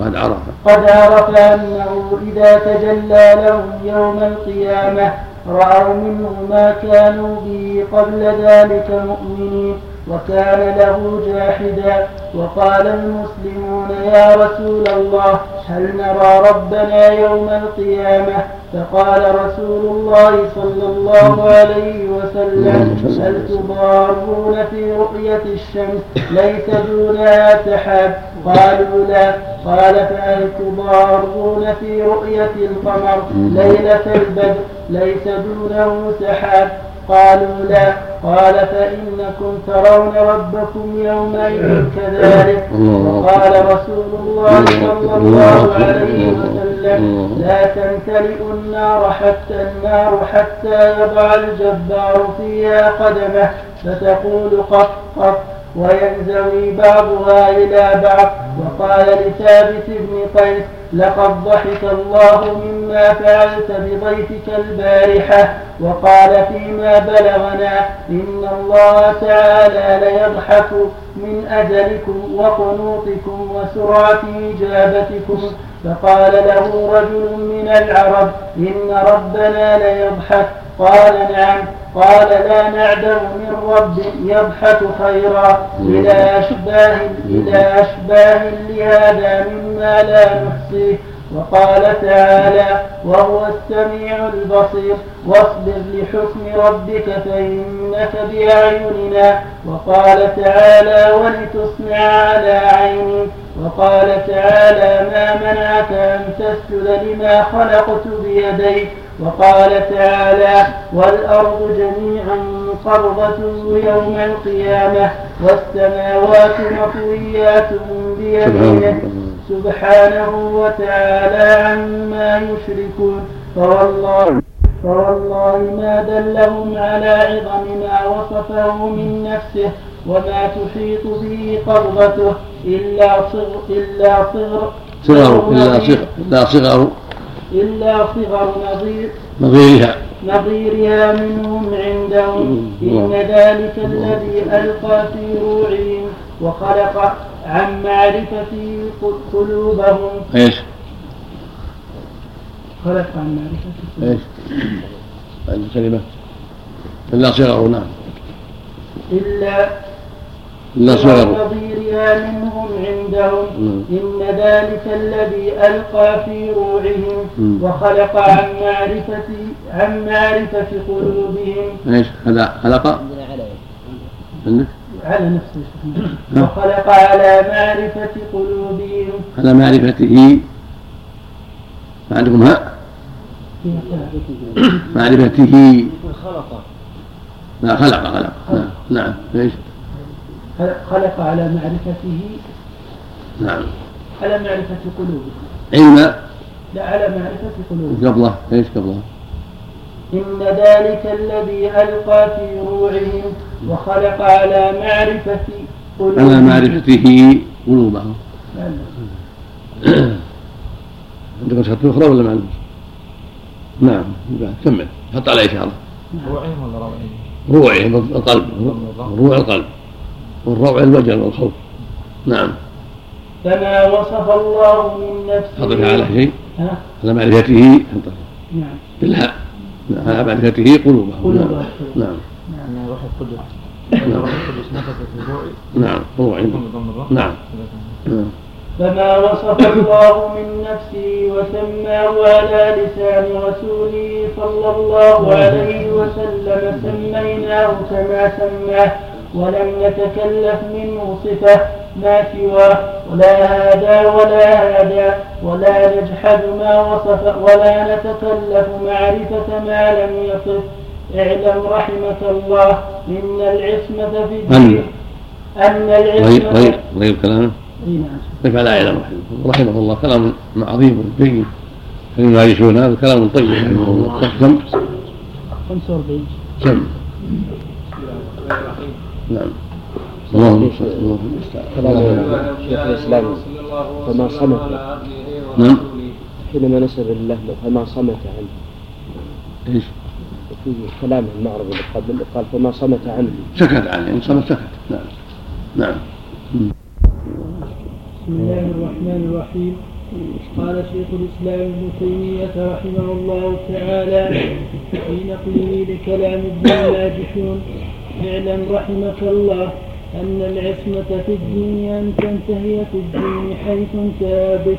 قد عرف. قد عرف أنه إذا تجلى لهم يوم القيامة رأوا منه ما كانوا به قبل ذلك مؤمنين. وكان له جاحدا وقال المسلمون يا رسول الله هل نرى ربنا يوم القيامة؟ فقال رسول الله صلى الله عليه وسلم هل تضارون في رؤية الشمس؟ ليس دونها سحاب. قالوا لا. قال فهل تضارون في رؤية القمر؟ ليلة البدر. ليس دونه سحاب. قالوا لا. قال فإنكم ترون ربكم يومئذ كذلك. وقال رسول الله صلى الله عليه وسلم لا تمتلئ النار حتى النار حتى يضع الجبار فيها قدمه. فتقول قط قط وينزوي بعضها إلى بعض وقال لثابت بن قيس لقد ضحك الله مما فعلت بضيفك البارحة. وقال فيما بلغنا إن الله تعالى ليضحك من أجلكم وقنوطكم وسرعة إجابتكم. فقال له رجل من العرب إن ربنا ليضحك. قال نعم. قال لا نعدم من رب يضحك خيرا إلى أشباه إلى أشباه لهذا مما لا نحصيه. وقال تعالى وهو السميع البصير واصبر لحكم ربك فإنك بأعيننا. وقال تعالى ولتصنع على عيني. وقال تعالى ما منعك أن تسجد لما خلقت بيديك. وقال تعالى والأرض جميعا قبضة يوم القيامة والسماوات مطويات بيمينه سبحانه وتعالى عما يشركون. فوالله فوالله ما دلهم على عظم ما وصفه من نفسه وما تحيط به قبضته إلا صغر إلا صغر صغر إلا صغر إلا صغر. إلا صغر نظير نظيرها. نظيرها منهم عندهم. إن ذلك الذي ألقى في روعهم وخلق عن معرفته قلوبهم. إيش؟ خلق عن معرفته إيش؟ الكلمة إلا صغر نعم. إلا إلا صغر. نظيرها منهم عندهم. إن ذلك الذي ألقى في روعهم. وخلق عن معرفة عن معرفة قلوبهم. إيش؟ هذا خلق؟ عندك؟ على نفسه. وخلق على معرفة قلوبهم. على معرفته. ما عندكم ها؟ معرفته. خلق لا خلق خلق. نعم نعم. إيش؟ خلق على معرفته. نعم. على معرفة قلوبهم. علم. لا على معرفة قلوبهم. قبله. إيش قبله؟ إن ذلك الذي ألقى في روعهم وخلق على معرفة قلوبهم. على معرفته قلوبهم. عندك نسخة أخرى ولا ما عندك؟ نعم كمل. حط عليه إشارة. روعهم ولا روعهم؟ روعهم القلب. روع القلب. والروع الوجل والخوف. نعم. فما وصف الله من نفسه حط على شيء؟ على معرفته. نعم. بالهاء على معرفته قلوبهم نعم نعم. نعم روح القدس. نعم. روح القدس نعم روعي نعم. فما وصف الله من نفسه وسماه على لسان رسوله صلى الله عليه وسلم سميناه كما سماه ولم نتكلف منه صفة. ما سواه ولا هذا ولا هذا ولا نجحد ما وصف ولا نتكلف معرفة ما لم يصف. اعلم رحمك الله إن العصمة في الدين أن العصمة غير غير كلامه. كيف لا يعلم رحمة الله. كلام عظيم جيد. فيما يعيشون هذا كلام طيب. رحمه الله كم؟ 45 سم نعم. اللهم صل كلام شيخ الاسلام فما صمت نعم. حينما نسب الله فما صمت عنه. إيش؟ في كلام المعرض اللي قبل قال فما صمت عنه. سكت عنه إن صمت سكت نعم. نعم. بسم الله الرحمن الرحيم. قال شيخ الإسلام ابن تيمية رحمه الله تعالى في نقله لكلام ابن الماجشون اعلم رحمك الله أن العصمة في الدين أن تنتهي في الدين حيث بك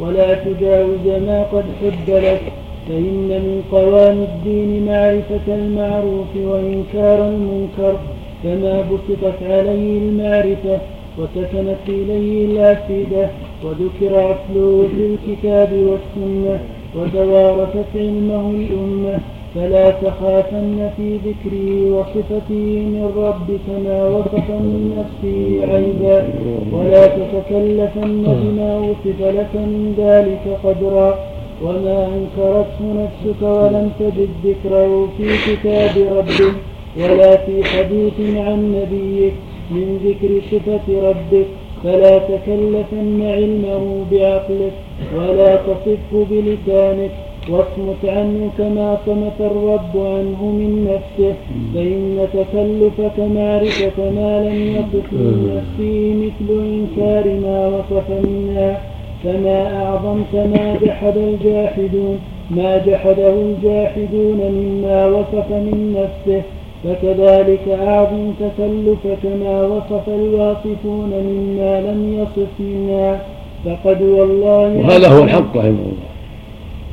ولا تجاوز ما قد حد لك فإن من قوام الدين معرفة المعروف وإنكار المنكر كما بسطت عليه المعرفة وسكنت إليه الأفئدة وذكر أصله في الكتاب والسنة. وتوارثت علمه الأمة فلا تخافن في ذكره وصفته من ربك ما وصف من نفسه عيبا ولا تتكلفن بما وصف لك من ذلك قدرا. وما أنكرته نفسك ولم تجد ذكره في كتاب ربك ولا في حديث عن نبيك من ذكر صفة ربك. فلا تكلفن علمه بعقلك ولا تصفه بلسانك واصمت عنه كما صمت الرب عنه من نفسه فإن تكلفك معرفة ما لم يصف من نفسه مثل إنكار ما وصف منها فما أعظمت ما جحد الجاحدون ما جحده الجاحدون مما وصف من نفسه فكذلك أعظم تكلفك ما وصف الواصفون مما لم يصف منا فقد والله وهذا هو الحق رحمه الله.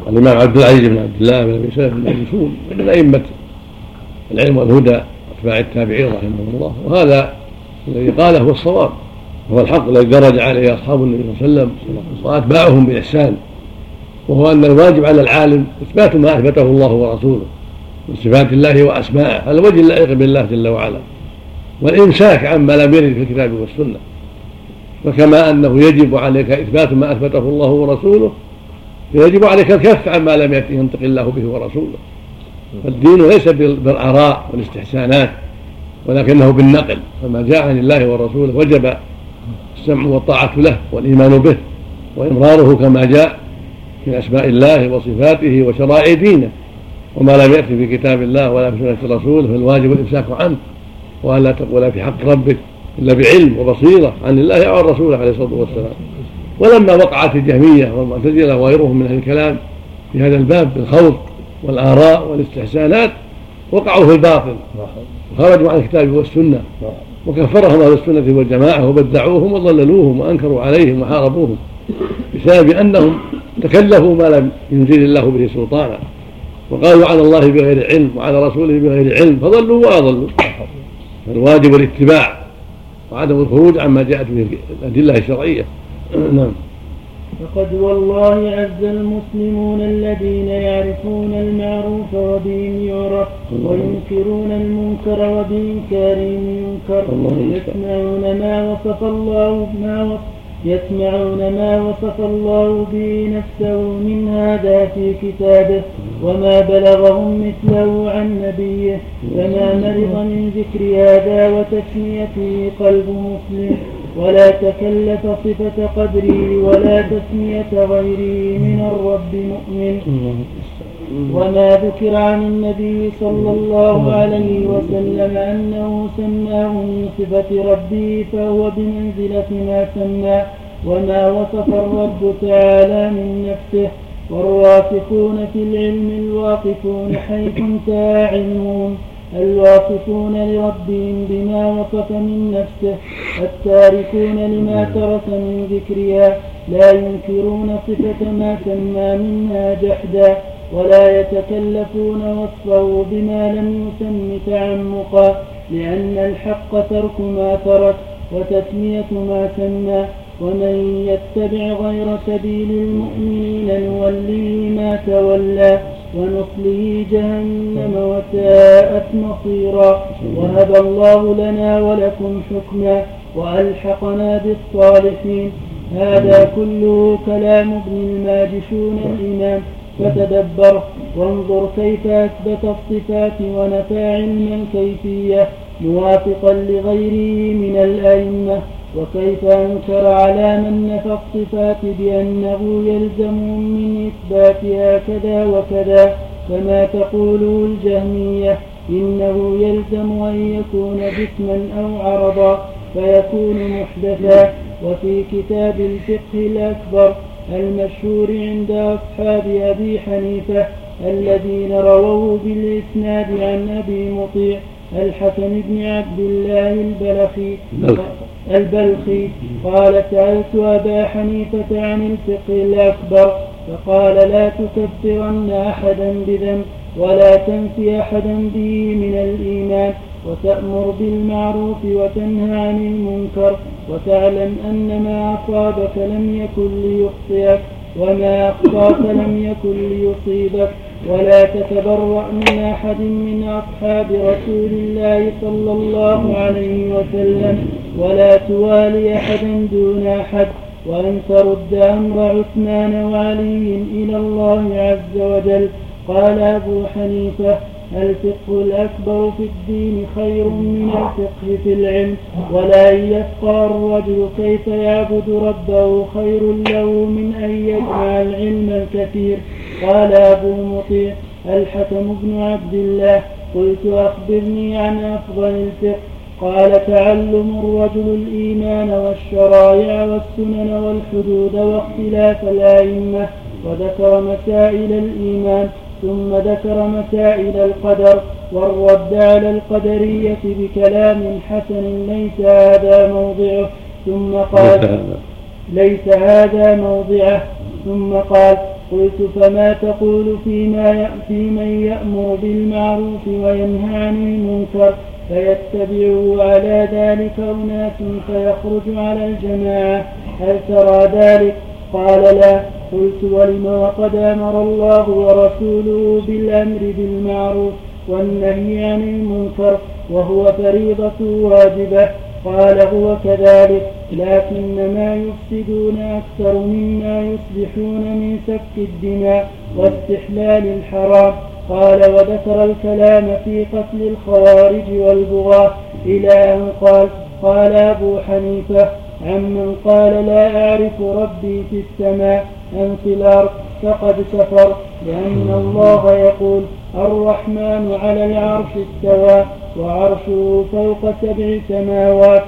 الإمام عبد العزيز بن عبد الله بن أبي سلف المجلسون من أئمة العلم والهدى أتباع التابعين رحمهم الله. وهذا الذي قاله هو الصواب. هو الحق الذي درج عليه أصحاب النبي صلى الله عليه وسلم وأتباعهم بإحسان. وهو أن الواجب على العالم إثبات ما أثبته الله ورسوله. صفات الله وأسمائه على وجه اللائق بالله جل وعلا. والإمساك عما لم يرد في الكتاب والسنة. فكما أنه يجب عليك إثبات ما أثبته الله ورسوله فيجب عليك الكف عما لم ينطق الله به ورسوله. فالدين ليس بالآراء والاستحسانات ولكنه بالنقل. فما جاء عن الله ورسوله وجب السمع والطاعة له والإيمان به وإمراره كما جاء من أسماء الله وصفاته وشرائع دينه. وما لم يأتي في كتاب الله ولا في سنة رسوله فالواجب الإمساك عنه وألا تقول في حق ربك إلا بعلم وبصيرة عن الله أو عن عليه الصلاة والسلام. ولما وقعت الجهمية والمعتزلة وغيرهم من أهل الكلام في هذا الباب بالخوض والآراء والاستحسانات وقعوا في الباطل. وخرجوا عن الكتاب والسنة. وكفرهم أهل السنة والجماعة وبدعوهم وضللوهم وأنكروا عليهم وحاربوهم بسبب أنهم تكلفوا ما لم ينزل الله به سلطانا. وقالوا على الله بغير علم وعلى رسوله بغير علم فضلوا وأضلوا. فالواجب الاتباع وعدم الخروج عما جاءت به الأدلة الشرعية. نعم. فقد والله عز المسلمون الذين يعرفون المعروف وبهم يعرف وينكرون المنكر وبإنكارهم ينكر يسمعون ما وصف الله ما وصف يسمعون ما وصف الله به نفسه من هذا في كتابه وما بلغهم مثله عن نبيه فما مرض من ذكر هذا وتسميته قلب مسلم. ولا تكلف صفة قدره ولا تسمية غيره من الرب مؤمن. وما ذكر عن النبي صلى الله عليه وسلم أنه سماه من صفة ربه فهو بمنزلة ما سماه وما وصف الرب تعالى من نفسه. والراسخون في العلم الواقفون حيث انتهى علمهم الواصفون لربهم بما وصف من نفسه. التاركون لما ترك من ذكرها. لا ينكرون صفة ما سمى منها جحدا. ولا يتكلفون وصفه بما لم يسم تعمقا لأن الحق ترك ما ترك وتسمية ما سمى. ومن يتبع غير سبيل المؤمنين نوليه ما تولى ونصله جهنم وساءت مصيرا. وهب الله لنا ولكم حكما وألحقنا بالصالحين. هذا كله كلام ابن الماجشون الإمام. فتدبر وانظر كيف أثبت الصفات ونفى علما كيفية موافقا لغيره من الأئمة وكيف أنكر على من نفى الصفات بأنه يلزم من إثباتها كذا وكذا. كما تقوله الجهمية إنه يلزم أن يكون جسما أو عرضا فيكون محدثا. وفي كتاب الفقه الأكبر المشهور عند أصحاب أبي حنيفة الذين رووا بالإسناد عن أبي مطيع الحسن بن عبد الله البلخي. البلخي. قال سألت أبا حنيفة عن الفقه الأكبر فقال لا تكفرن أحدا بذنب ولا تنفي أحدا به من الإيمان. وتأمر بالمعروف وتنهى عن المنكر وتعلم أن ما أصابك لم يكن ليخطئك وما أخطاك لم يكن ليصيبك ولا تتبرأ من أحد من أصحاب رسول الله صلى الله عليه وسلم ولا توالي أحدا دون أحد وأن ترد أمر عثمان وعلي إلى الله عز وجل. قال أبو حنيفة الفقه الأكبر في الدين خير من الفقه في العلم ولا يفقه الرجل كيف يعبد ربه خير له من أن يجمع العلم الكثير؟ قال أبو مطيع الحكم بن عبد الله قلت أخبرني عن أفضل الفقه. قال تعلم الرجل الإيمان والشرائع والسنن والحدود واختلاف الأئمة وذكر مسائل الإيمان. ثم ذكر مسائل القدر والرد على القدرية بكلام حسن ليس هذا موضعه. ثم قال ليس هذا. موضعه. ثم قال قلت فما تقول فيما في من يأمر بالمعروف وينهى عن المنكر فيتبعه على ذلك أناس فيخرج على الجماعة. هل ترى ذلك؟ قال لا. قلت ولم وقد أمر الله ورسوله بالأمر بالمعروف والنهي عن المنكر وهو فريضة واجبة. قال هو كذلك لكنما يفسدون أكثر مما يصلحون من سفك الدماء واستحلال الحرام. قال وذكر الكلام في قتل الخوارج والبغاة إلى أن قال قال أبو حنيفة عمن قال لا أعرف ربي في السماء أم في الأرض فقد كفر لأن الله يقول الرحمن على العرش استوى وعرشه فوق سبع سماوات.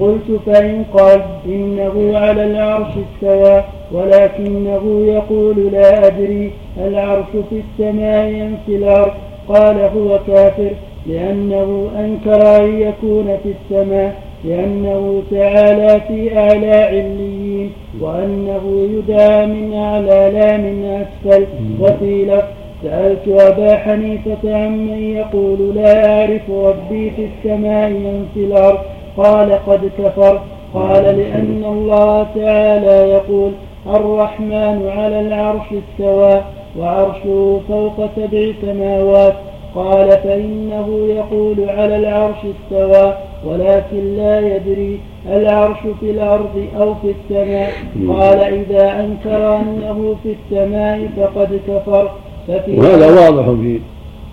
قلت فإن قال إنه على العرش استوى ولكنه يقول لا أدري العرش في السماء أم في الأرض قال هو كافر لأنه أنكر أن يكون في السماء. لأنه تعالى في أعلى عليين وأنه يدعى من أعلى لا من أسفل. وفي لفظ سألت أبا حنيفة عمن يقول لا أعرف ربي في السماء من في الأرض. قال قد كفر. قال لأن الله تعالى يقول الرحمن على العرش استوى وعرشه فوق سبع سماوات. قال فإنه يقول على العرش استوى ولكن لا يدري العرش في الأرض أو في السماء. قال إذا أنكر أنه في السماء فقد كفر. ففي وهذا واضح في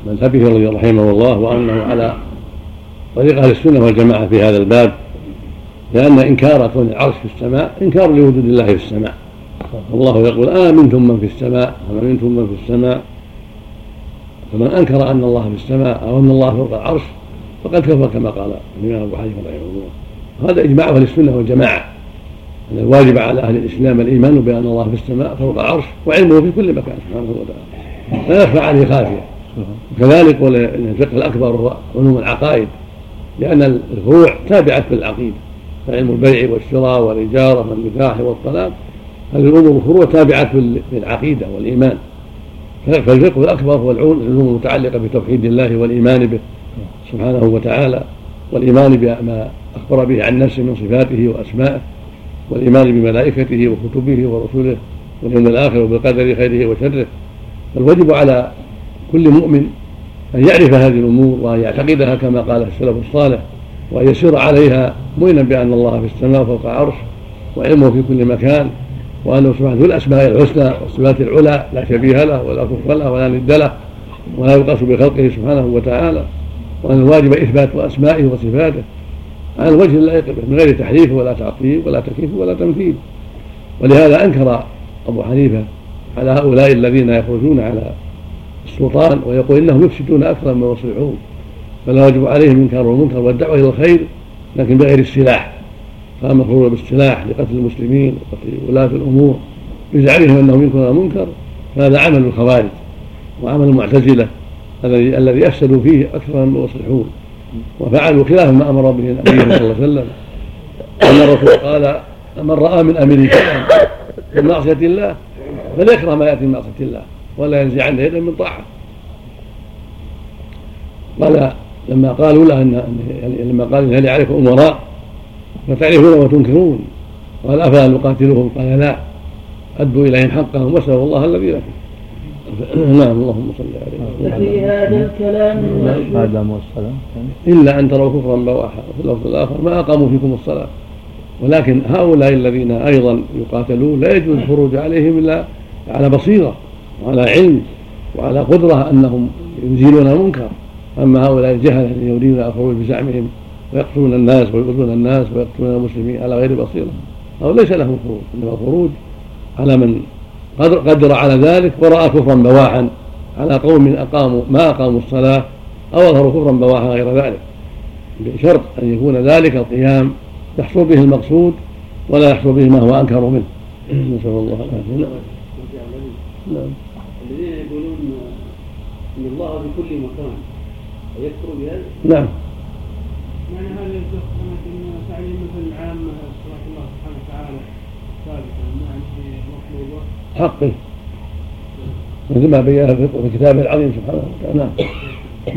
مذهبه رضي الله رحمه الله وأنه على طريق أهل السنة والجماعة في هذا الباب لأن إنكار كون العرش في السماء إنكار لوجود الله في السماء. الله يقول آمنتم من في السماء أم أمنتم من في السماء؟ فمن أنكر أن الله في السماء أو أن الله فوق العرش فقد كفر كما قال الإمام أبو حنيفة رحمه الله. هذا إجماع أهل السنة والجماعة. أن الواجب على أهل الإسلام الإيمان بأن الله في السماء فوق العرش وعلمه في كل مكان سبحانه وتعالى. لا يخفى عليه خافية. وكذلك الفقه الأكبر هو علوم العقائد. لأن الفروع تابعة للعقيدة. فعلم البيع والشراء والإجارة والنكاح والطلاق. هذه الأمور الفروع تابعة للعقيدة والإيمان. فالفقه الأكبر هو العلوم المتعلقة بتوحيد الله والإيمان به. سبحانه وتعالى والإيمان بما أخبر به عن نفسه من صفاته وأسمائه والإيمان بملائكته وكتبه ورسله واليوم الآخر وبالقدر خيره وشره فالواجب على كل مؤمن أن يعرف هذه الأمور وأن يعتقدها كما قال السلف الصالح وأن يسير عليها مؤمنا بأن الله في السماء فوق عرش وعلمه في كل مكان وأنه سبحانه ذو الأسماء الحسنى والصفات العلى لا شبيه له ولا كفر له ولا ند له ولا يقاس بخلقه سبحانه وتعالى وأن الواجب إثبات أسمائه وصفاته. على الوجه اللائق به من غير تحريف ولا تعطيل ولا تكييف ولا تمثيل. ولهذا أنكر أبو حنيفة على هؤلاء الذين يخرجون على السلطان ويقول إنهم يفسدون أكثر مما يصلحون. فلا يجب عليهم إنكار المنكر والدعوة إلى الخير لكن بغير السلاح. قام الخروج بالسلاح لقتل المسلمين وقتل ولاة الأمور بزعمهم أنهم ينكرون المنكر فهذا عمل الخوارج وعمل المعتزلة. الذي الذي أفسدوا فيه أكثر مما يصلحون وفعلوا خلاف ما أمر به النبي صلى الله عليه وسلم. أن الرسول قال من رأى من أمره شيئا من معصية الله فليكره ما يأتي من معصية الله ولا ينزعن يدا من طاعة. قال لما قالوا له ان لما قال هل يعرف أمراء فتعرفون وتنكرون قال أفلا نقاتلهم؟ قال لا. أدوا إليهم حقهم وأسألوا الله الذي لكم نعم اللهم صل عليه. ففي هذا الكلام هذا الصلاة إلا أن تروا كفرا بواحا وفي اللفظ الآخر ما أقاموا فيكم الصلاة. ولكن هؤلاء الذين أيضا يقاتلون لا يجوز الخروج عليهم إلا على بصيرة وعلى علم وعلى قدرة أنهم يزيلون المنكر. أما هؤلاء الجهله الذين يريدون الخروج بزعمهم ويقتلون الناس ويؤذون الناس ويقتلون المسلمين على غير بصيرة أو ليس لهم خروج إنما الخروج على من قدر, قدر على ذلك ورأى كفرا بواحا على قوم أقاموا ما أقاموا الصلاة أو أظهروا كفرا بواحا غير ذلك. بشرط أن يكون ذلك القيام يحصل به المقصود ولا يحصل به ما هو أنكر منه. نسأل الله العافية. نعم. الذين يقولون إن الله في كل مكان ويكفر بهذا؟ نعم. يعني هل يصدق إن تعليم مثل العامة الله سبحانه وتعالى ثابتة يعني مطلوبة حقه مثل ما بين في كتابه العظيم سبحانه وتعالى. نعم.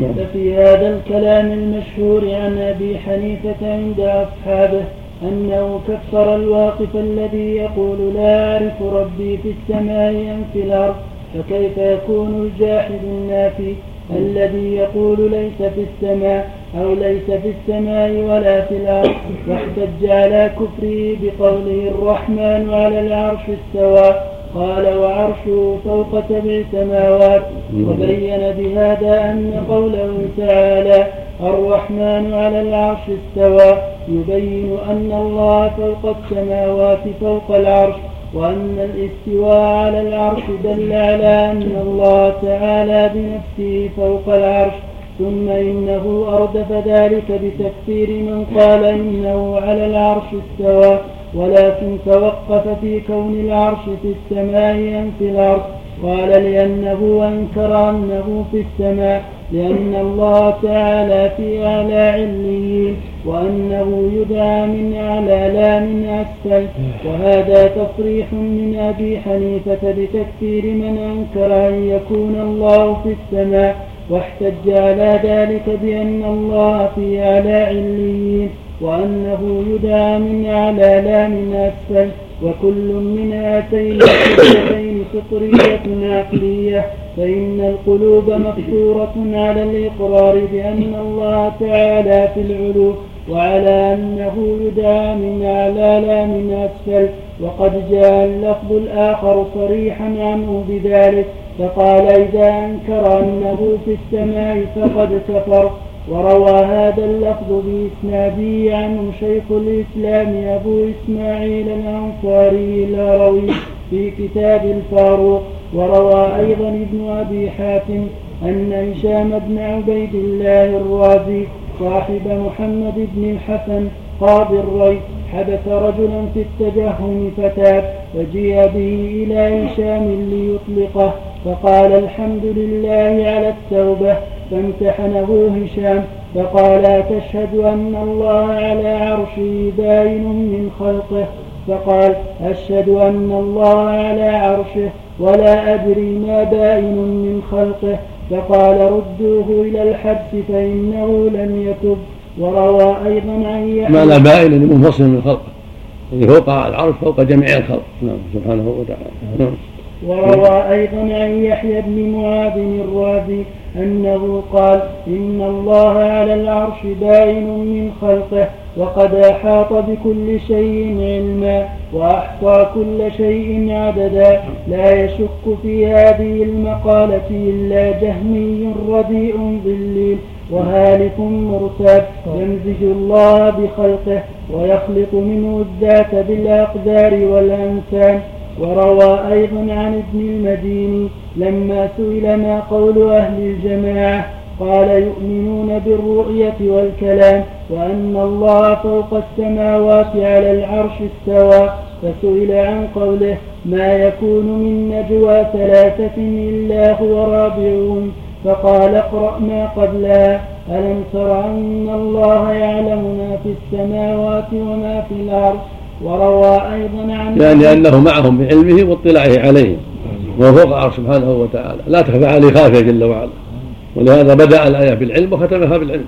نعم. ففي هذا الكلام المشهور عن أبي حنيفة عند أصحابه أنه كفر الواقف الذي يقول لا أعرف ربي في السماء أم في الأرض فكيف يكون الجاحد النافي الذي يقول ليس في السماء أو ليس في السماء ولا في الأرض واحتج على كفره بقوله الرحمن على العرش استوى. قال وعرشه فوق سبع سماوات وبين بهذا أن قوله تعالى الرحمن على العرش استوى يبين أن الله فوق السماوات فوق العرش وأن الاستواء على العرش دل على أن الله تعالى بنفسه فوق العرش. ثم إنه أردف ذلك بتكفير من قال إنه على العرش استوى. ولكن توقف في كون العرش في السماء أم في الأرض. قال لأنه أنكر أنه في السماء لأن الله تعالى في أعلى عليين وأنه يدعى من أعلى لا من أسفل. وهذا تصريح من أبي حنيفة بتكفير من أنكر أن يكون الله في السماء واحتج على ذلك بأن الله في أعلى عليين وأنه يدعى من أعلى لا من أسفل وكل من هاتين الفطرتين فطرية عقلية فإن القلوب مفطورة على الإقرار بأن الله تعالى في العلو وعلى أنه يدعى من أعلى لا من أسفل وقد جاء اللفظ الآخر صريحا عنه بذلك فقال إذا أنكر أنه في السماء فقد كفر. وروى هذا اللفظ بإسناده عنه شيخ الإسلام أبو إسماعيل الأنصاري الهروي في كتاب الفاروق وروى أيضا ابن أبي حاتم أن هشام بن عبيد الله الرازي صاحب محمد بن الحسن قاضي الري حبس رجلا في التجهم فتاب فجيء به إلى هشام ليطلقه فقال الحمد لله على التوبة. فامتحنه هشام فقال أتشهد أن الله على عرشه باين من خلقه؟ فقال أشهد أن الله على عرشه ولا أدري ما باين من خلقه. فقال ردوه إلى الحبس فإنه لم يتب. وروى أيضا عن يحيى معنى بائن منفصل من خلقه. يعني فوق العرش فوق جميع الخلق. نعم سبحانه وتعالى. نعم. وروى أيضا عن يحيى بن معاذ الرازي أنه قال إن الله على العرش باين من خلقه وقد أحاط بكل شيء علما وأحصى كل شيء عددا لا يشك في هذه المقالة إلا جهمي رديء ضليل وهالك مرتاب يمزج الله بخلقه ويخلق منه الذات بالأقدار والأنسان وروى أيضا عن ابن المديني لما سئل ما قول أهل الجماعة قال يؤمنون بالرؤية والكلام وأن الله فوق السماوات على العرش استوى فسئل عن قوله ما يكون من نجوى ثلاثة إلا هو رابعهم؟ فقال اقرأ ما قبلها ألم تر أن الله يعلم ما في السماوات وما في الأرض وروى أيضا عن يعني أنه معهم بعلمه واطلاعه عليهم وهو فوق العرش سبحانه وتعالى. لا تخفى عليه خافية جل وعلا. ولهذا بدأ الآية بالعلم وختمها بالعلم.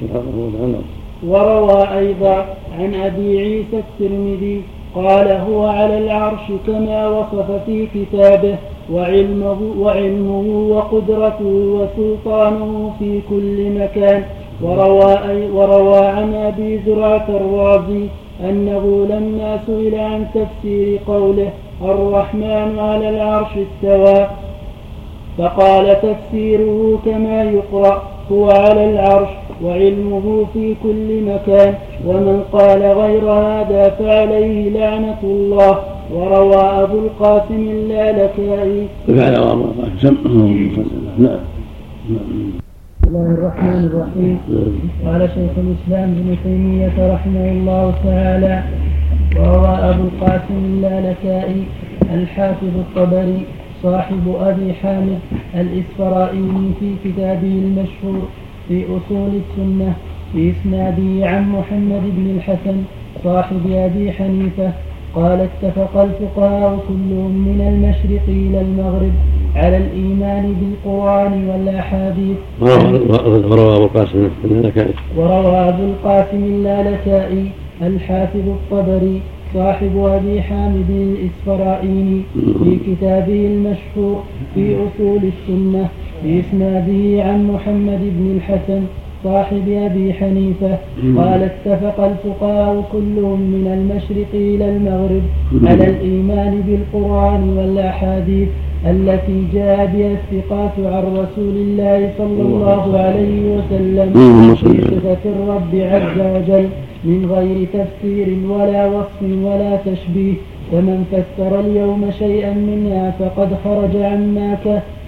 سبحانه وتعالى. وروى أيضا عن أبي عيسى الترمذي قال هو على العرش كما وصف في كتابه وعلمه, وعلمه وقدرته وسلطانه في كل مكان. وروى, وروى عن أبي زرعة الرازي أنه لما سئل عن تفسير قوله الرحمن على العرش استوى. فقال تفسيره كما يقرأ هو على العرش وعلمه في كل مكان. ومن قال غير هذا فعليه لعنة الله. وروى أبو القاسم اللالكائي نعم. بسم الله الرحمن الرحيم. قال شيخ الإسلام ابن تيمية رحمه الله تعالى وروى أبو القاسم اللالكائي الحافظ الطبري صاحب أبي حامد الاسفرائيني في كتابه المشهور في أصول السنة بإسناده عن محمد بن الحسن صاحب أبي حنيفة قال اتفق الفقهاء كلهم من المشرق إلى المغرب على الإيمان بالقرآن والأحاديث. وروى أبو القاسم اللالكائي وروى أبو القاسم اللالكائي الحافظ الطبري صاحب أبي حامد الإسفرائيني في كتابه المشهور في أصول السنة بإسناده عن محمد بن الحسن صاحب أبي حنيفة. قال اتفق الفقهاء كلهم من المشرق إلى المغرب على الإيمان بالقرآن والأحاديث التي جاء بها الثقات عن رسول الله صلى الله عليه وسلم. في صفة الرب عز وجل من غير تفسير ولا وصف ولا تشبيه. فمن فسر اليوم شيئا منها فقد خرج عما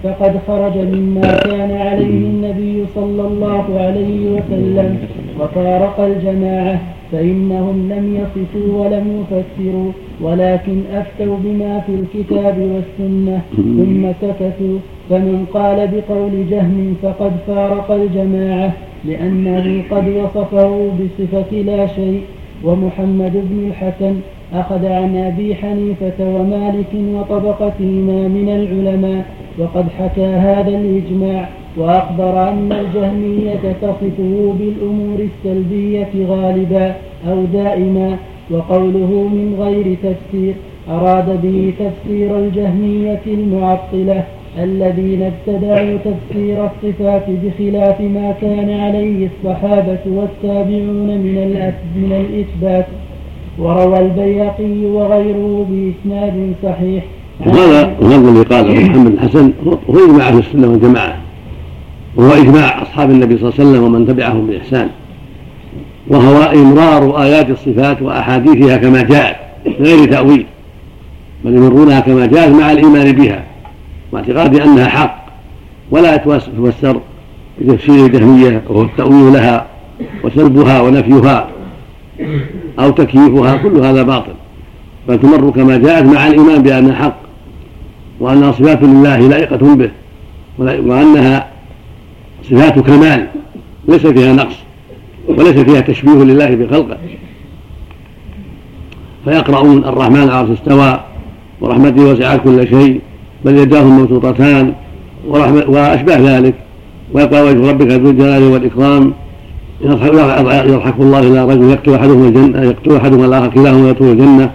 فقد خرج مما كان عليه النبي صلى الله عليه وسلم. وفارق الجماعة فإنهم لم يصفوا ولم يفسروا ولكن أفتوا بما في الكتاب والسنة. ثم سكتوا فمن قال بقول جهم فقد فارق الجماعة لأنه قد وصفه بصفة لا شيء. ومحمد بن الحسن أخذ عن أبي حنيفة ومالك وطبقتهما من العلماء وقد حكى هذا الإجماع وأخبر أن الجهمية تصفه بالأمور السلبية غالبا أو دائما وقوله من غير تفسير أراد به تفسير الجهمية المعطلة الذين ابتدعوا تفسير الصفات بخلاف ما كان عليه الصحابة والتابعون من من الإثبات. وروى البيهقي وغيره بإسناد صحيح. وهذا وهذا الذي قاله محمد الحسن هو إجماع أهل السنة والجماعة. وهو إجماع أصحاب النبي صلى الله عليه وسلم ومن تبعهم بإحسان. وهو إمرار آيات الصفات وأحاديثها كما جاءت من غير تأويل. بل يمرونها كما جاءت مع الإيمان بها واعتقاد أنها حق. ولا تفسر بتفسير الجهمية وهو التأويل لها وسلبها ونفيها. أو تكييفها كل هذا باطل. بل تمر كما جاءت مع الإيمان بأنها حق وأنها صفات لله لائقة به وأنها صفات كمال ليس فيها نقص وليس فيها تشبيه لله بخلقه. فيقرؤون الرحمن على استوى ورحمته وسعت كل شيء بل يداه مبسوطتان واشباه ذلك. ويقرا وجه ربك ذو الجلال والإكرام. يضحك الله إلى رجل يقتل احدهما الجنه يقتل احدهما الآخر كلاهما يدخل الجنة.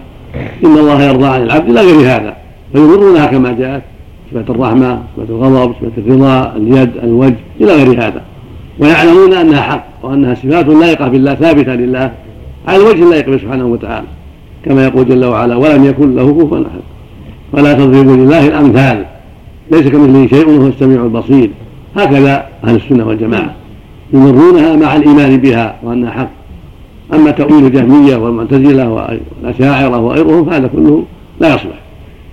إن الله يرضى عن العبد إلى غير هذا. فيمرونها كما جاءت صفه الرحمة صفه الغضب صفه الرضا اليد الوجه إلى غير هذا. ويعلمون أنها حق وأنها صفات لائقة بالله ثابتة لله على الوجه اللائق به سبحانه وتعالى. كما يقول جل وعلا ولم يكن له كفوا أحد. فلا تضربوا لله الأمثال. ليس كمثله شيء وهو السميع البصير. هكذا أهل السنة والجماعة. يمرونها مع الإيمان بها وأنها حق. أما تأويل الجهمية والمعتزلة والأشاعرة وغيرهم فهذا كله لا يصلح.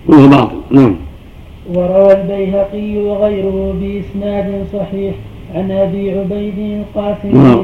كله باطل. نعم. وروى البيهقي وغيره بإسناد صحيح عن أبي عبيد القاسم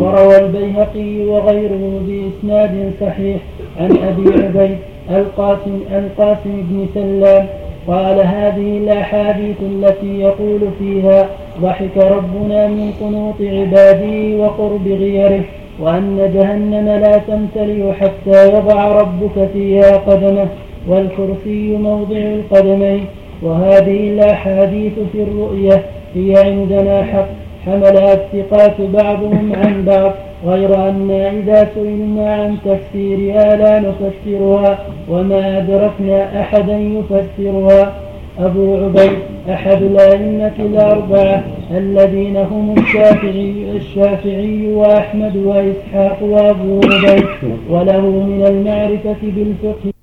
وروى البيهقي وغيره بإسناد صحيح عن أبي عبيد القاسم القاسم بن سلام. قال هذه الاحاديث التي يقول فيها ضحك ربنا من قنوط عباده وقرب غيره وأن جهنم لا تمتلئ حتى يضع ربك فيها قدمه والكرسي موضع القدمين. وهذه الأحاديث في الرؤية هي عندنا حق حملها الثقات بعضهم عن بعض غير أنا إذا سئلنا عن تفسيرها لا نفسرها وما أدركنا أحدا يفسرها. أبو عبيد أحد الأئمة الأربعة الذين هم الشافعي الشافعي وأحمد وإسحاق وأبو عبيد وله من المعرفة بالفقه.